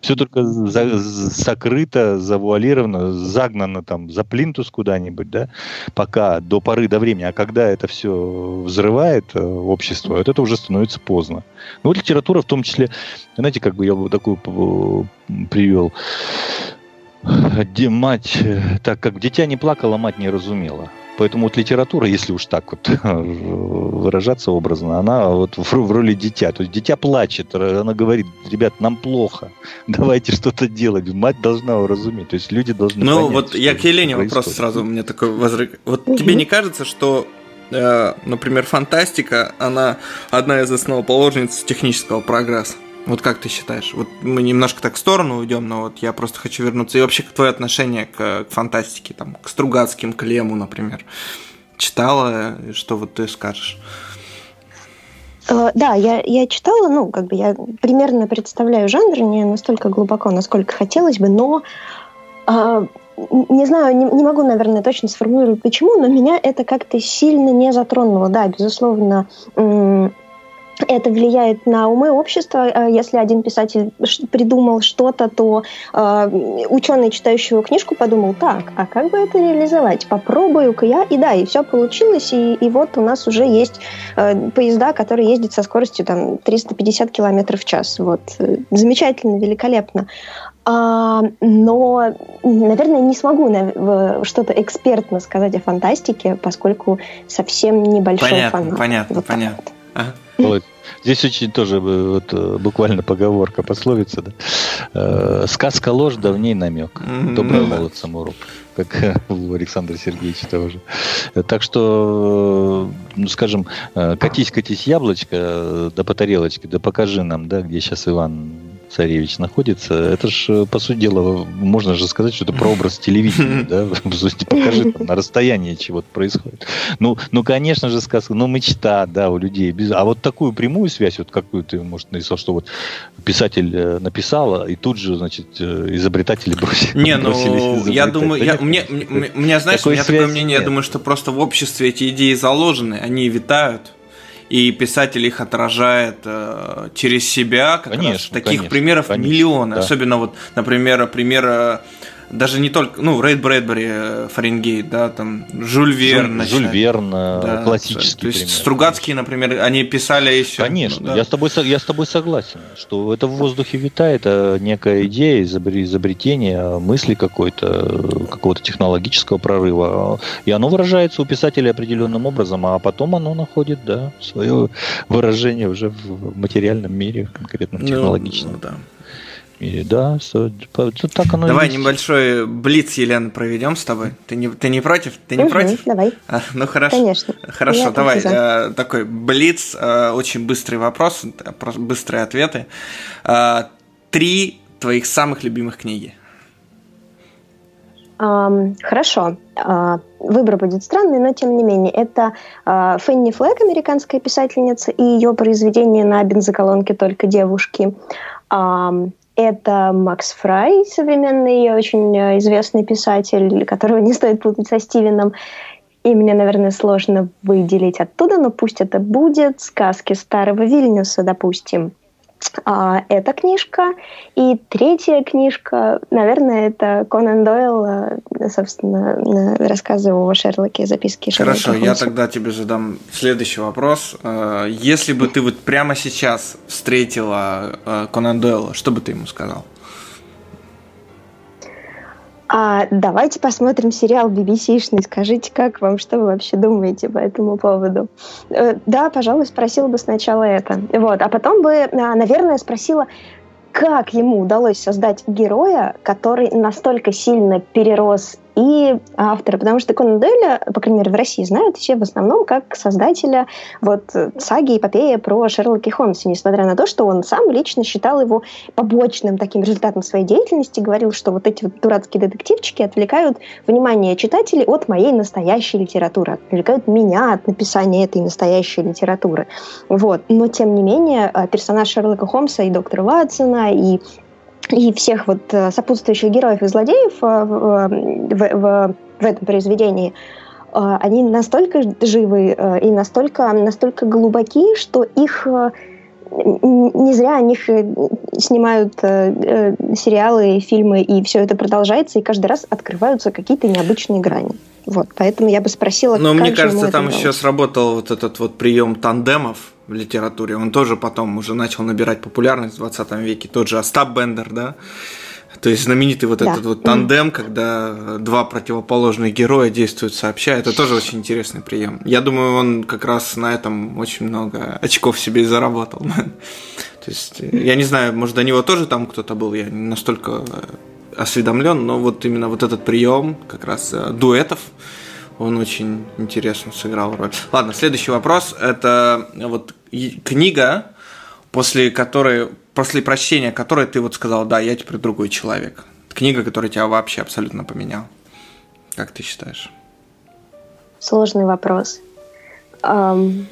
Speaker 3: Все только за, закрыто, завуалировано, загнано там за плинтус куда-нибудь, да, пока до поры до времени. А когда это все взрывает э, общество, вот это уже становится поздно. Ну, вот литература в том числе, знаете, как бы я бы такую привел. Мать, э, так как дитя не плакало, мать не разумела. Поэтому вот литература, если уж так вот выражаться образно, она вот в, в роли дитя. То есть дитя плачет, она говорит, ребят, нам плохо, давайте что-то делать. Мать должна уразуметь. То есть люди должны
Speaker 1: Ну понять, вот я к Елене вопрос сразу, у меня такой возрык. Вот угу. тебе не кажется, что э, например, фантастика, она одна из основоположниц технического прогресса? Вот как ты считаешь? Вот мы немножко так в сторону уйдем, но вот я просто хочу вернуться. И вообще, твое отношение к, к фантастике, там, к Стругацким, к Лему, например. Читала, что вот ты скажешь?
Speaker 2: Э, да, я, я читала, ну, как бы я примерно представляю жанр, не настолько глубоко, насколько хотелось бы, но э, не знаю, не, не могу, наверное, точно сформулировать почему, но меня это как-то сильно не затронуло. Да, безусловно, это влияет на умы общества. Э, если один писатель придумал что-то, то э, ученый, читающий его книжку, подумал, так, а как бы это реализовать? Попробую-ка я. И да, и все получилось. И, и вот у нас уже есть э, поезда, которые ездят со скоростью там, 350 км в час. Вот. Замечательно, великолепно. А, но, наверное, не смогу на, что-то экспертно сказать о фантастике, поскольку совсем небольшой
Speaker 1: понятно,
Speaker 2: фанат.
Speaker 1: Понятно, вот понятно.
Speaker 3: Ага. Здесь очень тоже э, вот, э, буквально поговорка, пословица. Да? Э, сказка ложь, давней намек. Добрый молодцам урок. Как у Александра Сергеевича тоже. Так что, ну, скажем, катись, катись, яблочко, да по тарелочке, да покажи нам, да, где сейчас Иван царевич находится, это же, по сути дела, можно же сказать, что это прообраз телевидения, да, покажи там, на расстоянии чего-то происходит. Ну, ну, конечно же, сказка, ну, мечта, да, у людей. Без... А вот такую прямую связь, вот какую ты, может, нарисовал, что вот писатель э, написал, и тут же, значит, э, изобретатели бросили.
Speaker 1: Не, ну, я думаю, я, мне, мне, мне, знаешь, у меня такое мнение, я думаю, что просто в обществе эти идеи заложены, они витают, и писатель их отражает э, через себя. Как конечно, раз. Таких конечно, примеров конечно, миллионы. Да. Особенно вот, например, пример даже не только, ну, Рейд Брэдбери, э, Фаренгейт, да, там, Жюль Верн.
Speaker 3: Жюль, Жюль Верн, э, да, классический
Speaker 1: То есть пример. Стругацкие, например, они писали еще.
Speaker 3: Конечно, ну, да. я, с тобой, я с тобой согласен, что это в воздухе витает, это некая идея, изобретение, мысли какой-то, какого-то технологического прорыва, и оно выражается у писателя определенным образом, а потом оно находит, да, свое выражение уже в материальном мире, в ну, технологичном. Ну, да. И да,
Speaker 1: так оно Давай небольшой блиц, Елена, проведем с тобой. Ты не, ты не против? Ты не угу, против?
Speaker 2: Давай.
Speaker 1: А, ну хорошо.
Speaker 2: Конечно.
Speaker 1: Хорошо, Я давай. А, такой блиц, а, очень быстрый вопрос, быстрые ответы. А, три твоих самых любимых книги.
Speaker 2: Um, хорошо. Uh, выбор будет странный, но тем не менее. Это uh, Фенни Флэг, американская писательница, и ее произведение на бензоколонке «Только девушки». Um, это Макс Фрай, современный очень э, известный писатель, которого не стоит путать со Стивеном. И мне, наверное, сложно выделить оттуда, но пусть это будет «Сказки старого Вильнюса», допустим. А, эта книжка. И третья книжка, наверное, это Конан Дойл, а, собственно, рассказы о Шерлоке, записки
Speaker 1: Шерлока Хорошо, я тогда тебе задам следующий вопрос. А, если бы ты вот прямо сейчас встретила а, Конан Дойла, что бы ты ему сказал?
Speaker 2: А давайте посмотрим сериал BBC-шный. Скажите, как вам, что вы вообще думаете по этому поводу? Э, да, пожалуй, спросила бы сначала это. Вот. А потом бы, а, наверное, спросила, как ему удалось создать героя, который настолько сильно перерос и автора, потому что Конан Дойля, по крайней мере, в России знают все в основном как создателя вот саги и эпопеи про Шерлока Холмса, несмотря на то, что он сам лично считал его побочным таким результатом своей деятельности, говорил, что вот эти вот дурацкие детективчики отвлекают внимание читателей от моей настоящей литературы, отвлекают меня от написания этой настоящей литературы. Вот. Но, тем не менее, э, персонаж Шерлока Холмса и доктора Ватсона, и и всех вот э, сопутствующих героев и злодеев э, в, в, в, в этом произведении, они настолько живы и настолько, настолько глубоки, что их не зря о них снимают э, сериалы, фильмы, и все это продолжается, и каждый раз открываются какие-то необычные грани. Вот, поэтому я бы спросила,
Speaker 1: Но мне кажется, там еще сработал вот этот вот прием тандемов в литературе. Он тоже потом уже начал набирать популярность в 20 веке. Тот же Остап Бендер, да? То есть знаменитый вот да. этот вот тандем, когда два противоположных героя действуют сообща, это тоже очень интересный прием. Я думаю, он как раз на этом очень много очков себе и заработал. То есть, я не знаю, может, до него тоже там кто-то был, я не настолько осведомлен, но вот именно вот этот прием как раз э, дуэтов, он очень интересно сыграл роль. Ладно, следующий вопрос. Это вот книга, после которой, после прочтения которой ты вот сказал, да, я теперь другой человек. Книга, которая тебя вообще абсолютно поменяла. Как ты считаешь?
Speaker 2: Сложный вопрос. Um,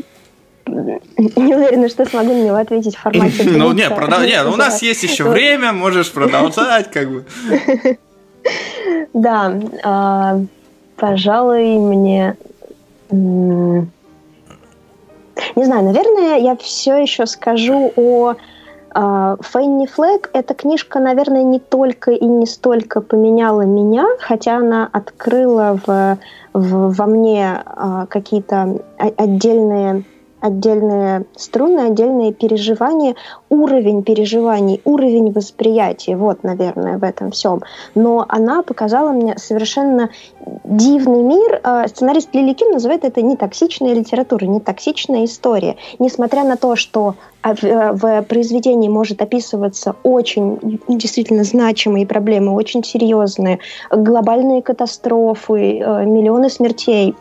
Speaker 2: не уверена, что смогу на него ответить в формате.
Speaker 1: Ну, нет, продав... нет, у нас есть еще время, можешь продолжать, как бы.
Speaker 2: Да, а, пожалуй, мне... Не знаю, наверное, я все еще скажу о а, Фенни Флэг. Эта книжка, наверное, не только и не столько поменяла меня, хотя она открыла в, в, во мне а, какие-то отдельные отдельные струны, отдельные переживания, уровень переживаний, уровень восприятия, вот, наверное, в этом всем. Но она показала мне совершенно дивный мир. А, сценарист Лили Ким называет это не токсичная литература, не токсичная история. Несмотря на то, что а, э, в произведении может описываться очень действительно значимые проблемы, очень серьезные, глобальные катастрофы, э, миллионы смертей,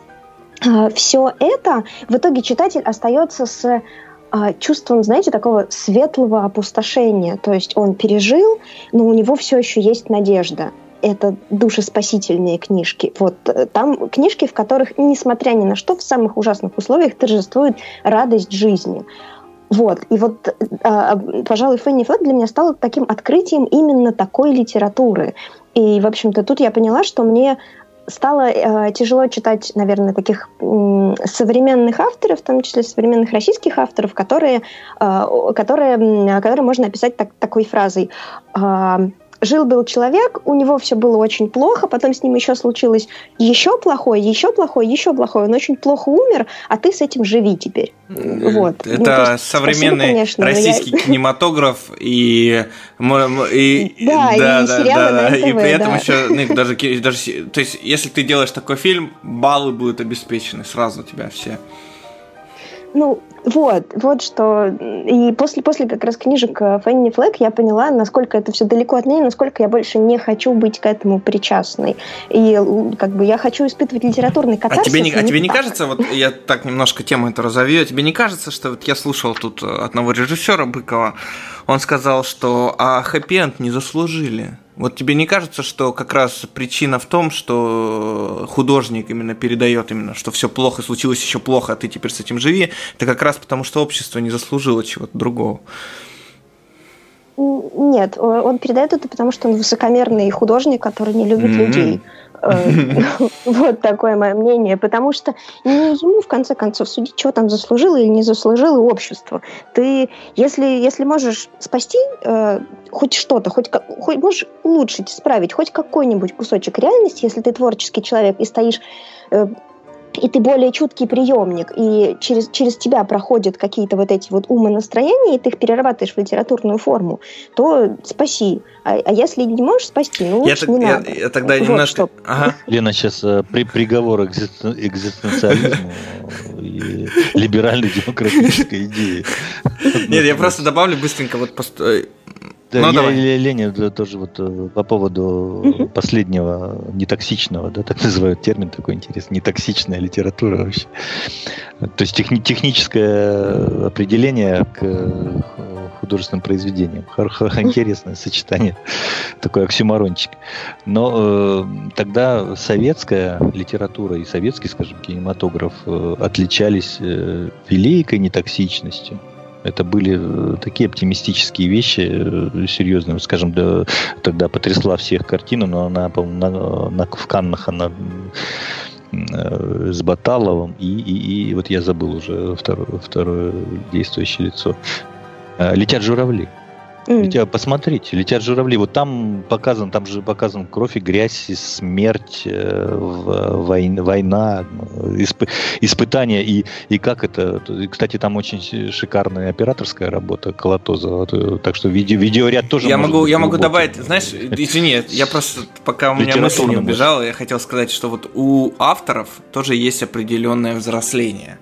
Speaker 2: все это в итоге читатель остается с а, чувством, знаете, такого светлого опустошения. То есть он пережил, но у него все еще есть надежда. Это душеспасительные книжки. Вот э, там книжки, в которых, несмотря ни на что, в самых ужасных условиях торжествует радость жизни. Вот. И вот, э, пожалуй, Фенни Флэк для меня стала таким открытием именно такой литературы. И, в общем-то, тут я поняла, что мне стало э, тяжело читать, наверное, таких э, современных авторов, в том числе современных российских авторов, которые, э, которые, которые можно описать так, такой фразой. Э, жил-был человек, у него все было очень плохо, потом с ним еще случилось еще плохое, еще плохое, еще плохое. Он очень плохо умер, а ты с этим живи теперь.
Speaker 1: Вот. Это ну, есть, современный спасибо, конечно, российский я... кинематограф и,
Speaker 2: и да, да, и да, да, да,
Speaker 1: и при этом да. еще ну, даже, даже то есть если ты делаешь такой фильм, баллы будут обеспечены сразу у тебя все.
Speaker 2: Ну, вот, вот что. И после, после как раз книжек э, Фенни Флэк я поняла, насколько это все далеко от меня, насколько я больше не хочу быть к этому причастной. И как бы я хочу испытывать литературный катарсис.
Speaker 1: А тебе не, а тебе не кажется, вот я так немножко тему это разовью, а тебе не кажется, что вот я слушал тут одного режиссера Быкова, он сказал, что а хэппи-энд не заслужили. Вот тебе не кажется, что как раз причина в том, что художник именно передает именно, что все плохо, случилось еще плохо, а ты теперь с этим живи, это как раз потому, что общество не заслужило чего-то другого.
Speaker 2: Нет, он передает это потому, что он высокомерный художник, который не любит mm-hmm. людей. Э, вот такое мое мнение. Потому что не ему, в конце концов, судить, что там заслужило или не заслужило общество. Ты, если, если можешь спасти э, хоть что-то, хоть, хоть можешь улучшить, исправить хоть какой-нибудь кусочек реальности, если ты творческий человек и стоишь э, и ты более чуткий приемник, и через, через тебя проходят какие-то вот эти вот умы настроения, и ты их перерабатываешь в литературную форму, то спаси. А, а если не можешь спасти, ну лучше я, не я, надо.
Speaker 1: Я тогда вот немножко... Что.
Speaker 3: Ага. Лена сейчас э, при, приговор экзистенциализму и либеральной демократической идеи.
Speaker 1: Нет, я просто добавлю быстренько вот э,
Speaker 3: да, ну, я давай. Лене тоже вот э, по поводу угу. последнего нетоксичного, да, так называют термин такой интересный, нетоксичная литература вообще. То есть техни- техническое определение к э, художественным произведениям. Интересное сочетание, такой оксюмарончик. Но э, тогда советская литература и советский, скажем, кинематограф э, отличались э, великой нетоксичностью. Это были э, такие оптимистические вещи, э, серьезные. Скажем, да, тогда потрясла всех картину, но она, на, на, в Каннах она э, с Баталовым и, и, и вот я забыл уже второе, второе действующее лицо. Летят журавли. Mm. Летят, посмотрите, летят журавли. Вот там показан, там же показан кровь и грязь, и смерть, э, война, война исп, испытания и, и как это. Кстати, там очень шикарная операторская работа Колотозова. Так что видео, видеоряд тоже.
Speaker 1: Я могу, я могу добавить, знаешь, извини, я просто пока у меня мысль не убежала, я хотел сказать, что вот у авторов тоже есть определенное взросление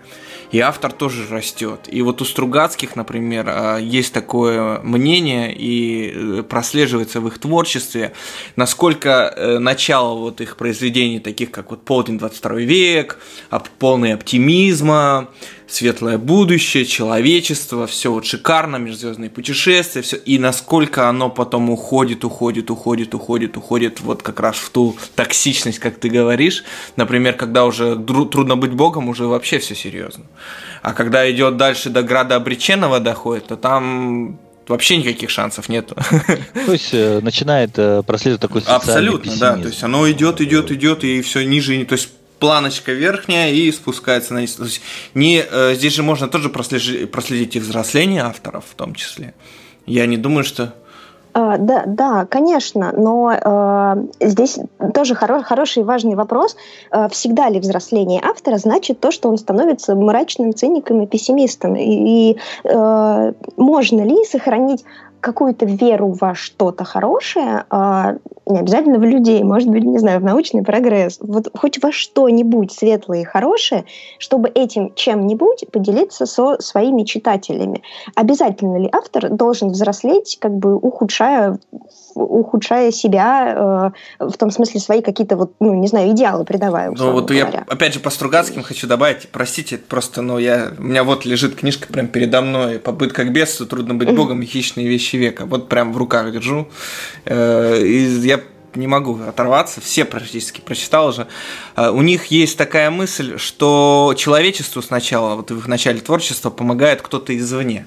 Speaker 1: и автор тоже растет. И вот у Стругацких, например, а, есть такое мнение и э, прослеживается в их творчестве, насколько э, начало вот их произведений, таких как вот «Полдень 22 век», полный оптимизма, светлое будущее, человечество, все вот шикарно, межзвездные путешествия, все, и насколько оно потом уходит, уходит, уходит, уходит, уходит вот как раз в ту токсичность, как ты говоришь. Например, когда уже трудно быть богом, уже вообще все серьезно. А когда идет дальше до града обреченного доходит, то там вообще никаких шансов нету.
Speaker 3: То есть э, начинает э, прослеживать такой социальный
Speaker 1: Абсолютно, пессимизм. да. То есть оно идет, идет, идет, и все ниже. То есть планочка верхняя и спускается на. То есть не, э, здесь же можно тоже прослежить, проследить и взросление авторов в том числе. Я не думаю, что
Speaker 2: Uh, да, да, конечно, но uh, здесь тоже хоро- хороший и важный вопрос. Uh, всегда ли взросление автора значит то, что он становится мрачным циником и пессимистом? И, и можно ли сохранить какую-то веру во что-то хорошее, а, не обязательно в людей, может быть, не знаю, в научный прогресс, вот хоть во что-нибудь светлое и хорошее, чтобы этим чем-нибудь поделиться со своими читателями. Обязательно ли автор должен взрослеть, как бы ухудшая ухудшая себя э, в том смысле свои какие-то вот, ну, не знаю, идеалы придавая.
Speaker 1: Ну, вот говоря. я опять же по Стругацким хочу добавить, простите, просто, ну, я, у меня вот лежит книжка прям передо мной, «Попытка к бедствию, трудно быть богом и хищные вещи века». Вот прям в руках держу. Э, и я не могу оторваться, все практически прочитал уже. Э, у них есть такая мысль, что человечеству сначала, вот в их начале творчества, помогает кто-то извне.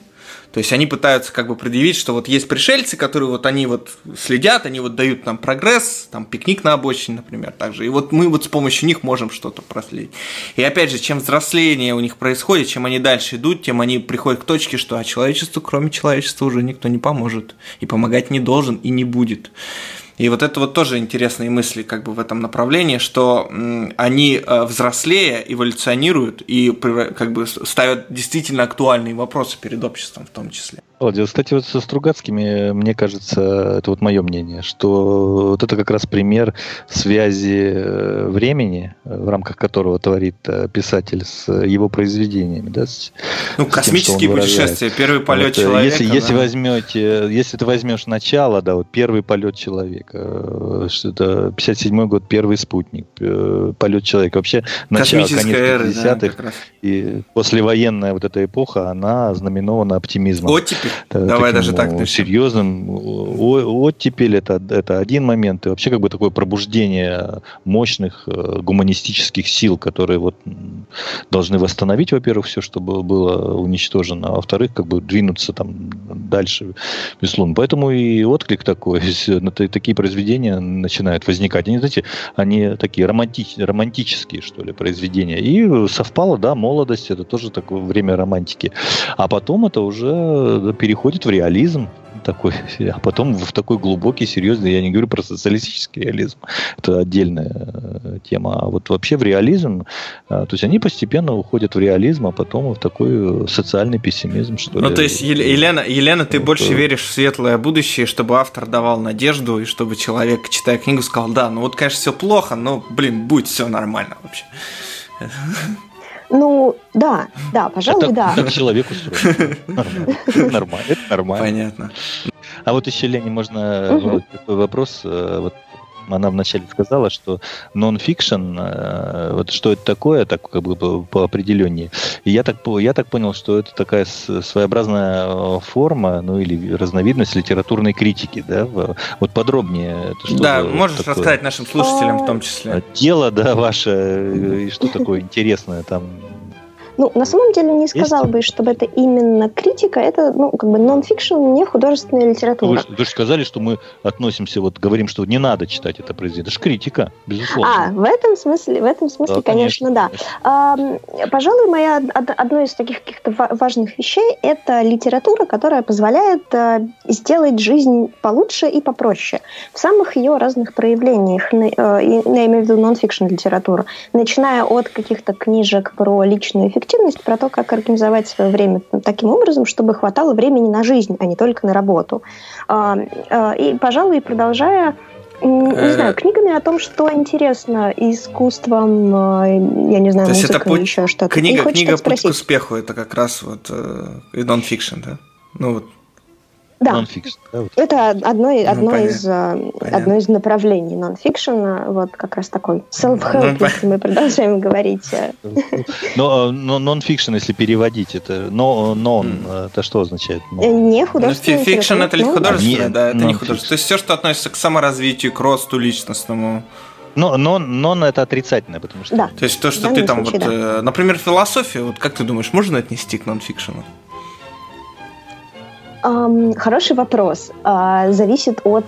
Speaker 1: То есть они пытаются как бы предъявить, что вот есть пришельцы, которые вот они вот следят, они вот дают нам прогресс, там пикник на обочине, например, также. И вот мы вот с помощью них можем что-то проследить. И опять же, чем взросление у них происходит, чем они дальше идут, тем они приходят к точке, что а человечеству, кроме человечества, уже никто не поможет. И помогать не должен и не будет. И вот это вот тоже интересные мысли как бы в этом направлении, что они э, взрослее эволюционируют и как бы ставят действительно актуальные вопросы перед обществом в том числе.
Speaker 3: Владимир, кстати, вот со Стругацкими, мне кажется, это вот мое мнение, что вот это как раз пример связи э, времени, в рамках которого творит э, писатель с его произведениями. Да, с,
Speaker 1: ну, с космические тем, путешествия, первый полет вот, человека.
Speaker 3: Если, да. если возьмете, если ты возьмешь начало, да, вот первый полет человека, э, что это 57 год, первый спутник, полет человека, вообще начало, конец 50-х, да, и послевоенная вот эта эпоха, она знаменована оптимизмом.
Speaker 1: Оттепель Давай даже так.
Speaker 3: Ну, серьезным. Оттепель это, это один момент. И вообще как бы такое пробуждение мощных э, гуманистических сил, которые вот должны восстановить, во-первых, все, что было уничтожено, а во-вторых, как бы двинуться там дальше, безусловно. Поэтому и отклик такой, такие произведения начинают возникать. Они, знаете, они такие романтич, романтические, что ли, произведения. И совпало, да, молодость, это тоже такое время романтики. А потом это уже переходит в реализм такой, а потом в такой глубокий, серьезный, я не говорю про социалистический реализм, это отдельная э, тема, а вот вообще в реализм, э, то есть они постепенно уходят в реализм, а потом в такой социальный пессимизм, что
Speaker 1: Ну, ли. то есть, Елена, Елена, ты вот, больше веришь в светлое будущее, чтобы автор давал надежду, и чтобы человек, читая книгу, сказал, да, ну вот, конечно, все плохо, но, блин, будет все нормально вообще.
Speaker 2: Ну, да, да, пожалуй, это, да.
Speaker 3: Так человек устроен. Нормально. Это нормально.
Speaker 1: Понятно.
Speaker 3: А вот еще, Лене, можно такой вопрос. Э, вот она вначале сказала, что нон-фикшн, э, вот что это такое, так как бы по, определению. И я так, я так понял, что это такая своеобразная э, форма, ну или разновидность литературной критики, да? Вот подробнее.
Speaker 1: Да, можешь такое? рассказать нашим слушателям в том числе.
Speaker 3: Дело, да, ваше, и что такое интересное там
Speaker 2: Ну, на самом деле не сказал бы, чтобы это именно критика, это, ну, как бы нон-фикшн, не художественная литература.
Speaker 3: Вы, вы же сказали, что мы относимся, вот говорим, что не надо читать это произведение. Это же критика, безусловно.
Speaker 2: А, в этом смысле, в этом смысле, да, конечно, конечно, да. Конечно. А, пожалуй, моя одно из таких каких-то важных вещей это литература, которая позволяет а, сделать жизнь получше и попроще в самых ее разных проявлениях. А, я имею в виду нон-фикшн литературу, начиная от каких-то книжек про личную эффективность эффективность, про то, как организовать свое время таким образом, чтобы хватало времени на жизнь, а не только на работу. А, а, и, пожалуй, продолжая не э, знаю, книгами о том, что интересно искусством, а, я не знаю, музыкой, еще что-то.
Speaker 1: Книга, книга «Путь к успеху» – это как раз вот э, нон-фикшн, да? Ну вот
Speaker 2: да, Non-fiction, да вот. это одно, ну, одно, ну, из, а, одно из направлений нон-фикшена, вот как раз такой self-help, ну, если мы продолжаем говорить. Э.
Speaker 3: Но, но нон-фикшн, если переводить, это но, non, это что означает?
Speaker 2: Э, не художественный.
Speaker 1: Fiction это художественное, да, это не художественное. То есть все, что относится к саморазвитию, к росту личностному.
Speaker 3: Но, но, non это отрицательное, потому что...
Speaker 2: Да.
Speaker 1: То есть то, что ты там, случае, вот, да. Э, например, философию, вот как ты думаешь, можно отнести к нон-фикшену?
Speaker 2: Хороший вопрос. А, зависит от,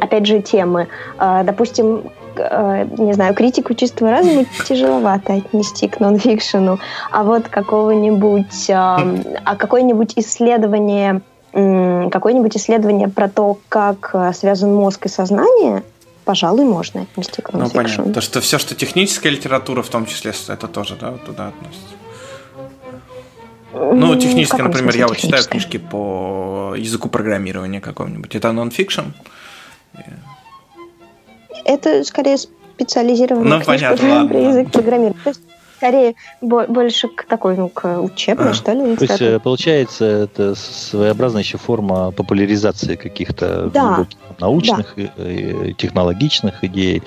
Speaker 2: опять же, темы. А, допустим, а, не знаю, критику чистого разума тяжеловато отнести к нонфикшену, а вот какого-нибудь, а какое-нибудь исследование, какое-нибудь исследование про то, как связан мозг и сознание, пожалуй, можно отнести к нонфикшену. Ну, понятно.
Speaker 1: То, что все, что техническая литература, в том числе, это тоже, да, туда относится. Ну, технически, например, я вот читаю книжки по языку программирования какому-нибудь. Это нон-фикшн?
Speaker 2: Это скорее специализированная
Speaker 1: ну, книжка понятно,
Speaker 2: про язык программирования. То есть, скорее больше к такой, ну, к учебной, а. что ли.
Speaker 3: То есть, э, получается, это своеобразная еще форма популяризации каких-то да. научных, да. и технологичных идей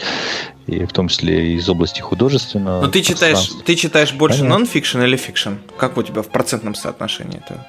Speaker 3: и в том числе из области художественного.
Speaker 1: Но ты читаешь, ты читаешь больше нон-фикшн или fiction? Как у тебя в процентном соотношении это?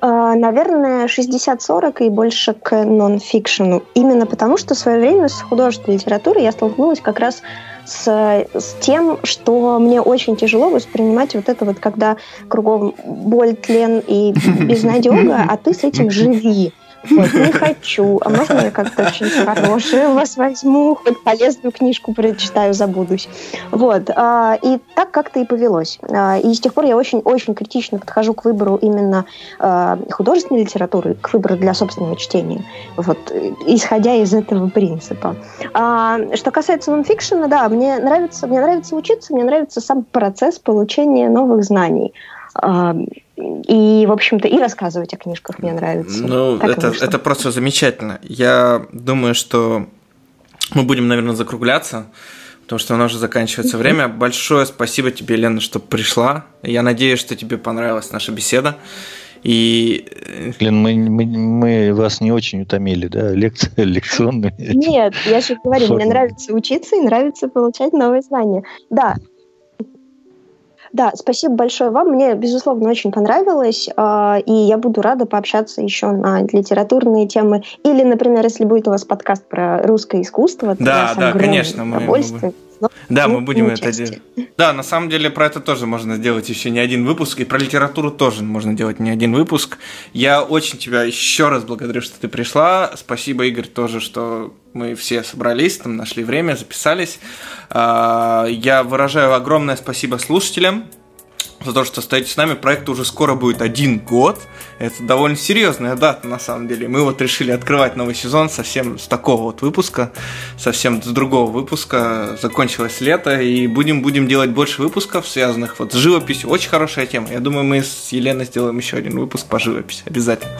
Speaker 2: А, наверное, 60-40 и больше к нон-фикшену. Именно потому, что в свое время с художественной литературой я столкнулась как раз с, с тем, что мне очень тяжело воспринимать вот это вот, когда кругом боль, тлен и безнадега, а ты с этим живи. Вот, не хочу. А можно я как-то очень хорошее вас возьму, хоть полезную книжку прочитаю, забудусь. Вот. А, и так как-то и повелось. А, и с тех пор я очень-очень критично подхожу к выбору именно а, художественной литературы, к выбору для собственного чтения. Вот. Исходя из этого принципа. Что касается нонфикшена, да, мне нравится, мне нравится учиться, мне нравится сам процесс получения новых знаний. И, в общем-то, и рассказывать о книжках мне нравится.
Speaker 1: Ну, это, это просто замечательно. Я думаю, что мы будем, наверное, закругляться, потому что у нас уже заканчивается время. Большое спасибо тебе, Лена, что пришла. Я надеюсь, что тебе понравилась наша беседа. И...
Speaker 3: Э, Лен, мы, мы, мы вас не очень утомили, да, лекции, лекционные?
Speaker 2: Нет, я же говорю, мне нравится учиться и нравится получать новые знания. Да, да, спасибо большое вам. Мне, безусловно, очень понравилось, а, и я буду рада пообщаться еще на литературные темы. Или, например, если будет у вас подкаст про русское искусство,
Speaker 1: то да, да, конечно, мы, мы, да, мы будем это делать. Да, на самом деле про это тоже можно сделать еще не один выпуск, и про литературу тоже можно делать не один выпуск. Я очень тебя еще раз благодарю, что ты пришла. Спасибо, Игорь, тоже, что мы все собрались, там нашли время, записались. А, я выражаю огромное спасибо слушателям за то, что стоите с нами. Проект уже скоро будет один год. Это довольно серьезная дата, на самом деле. Мы вот решили открывать новый сезон совсем с такого вот выпуска, совсем с другого выпуска. Закончилось лето, и будем, будем делать больше выпусков, связанных вот с живописью. Очень хорошая тема. Я думаю, мы с Еленой сделаем еще один выпуск по живописи. Обязательно.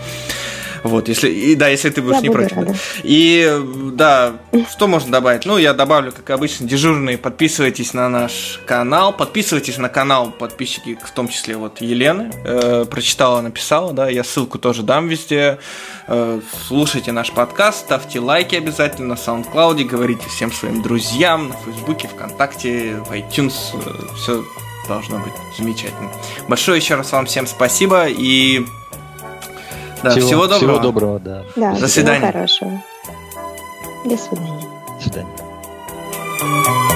Speaker 1: Вот, если, и да, если ты будешь я не против. Рада. И да, что можно добавить? Ну, я добавлю, как обычно, дежурные. Подписывайтесь на наш канал, подписывайтесь на канал подписчики, в том числе вот Елены. Э, прочитала, написала, да, я ссылку тоже дам везде. Э, слушайте наш подкаст, ставьте лайки обязательно на SoundCloud, говорите всем своим друзьям на Фейсбуке, ВКонтакте, в iTunes. Э, Все должно быть замечательно. Большое еще раз вам всем спасибо и да, всего, всего доброго.
Speaker 3: Всего доброго, да.
Speaker 2: Да,
Speaker 1: До свидания.
Speaker 2: хорошего. До свидания.
Speaker 3: До свидания.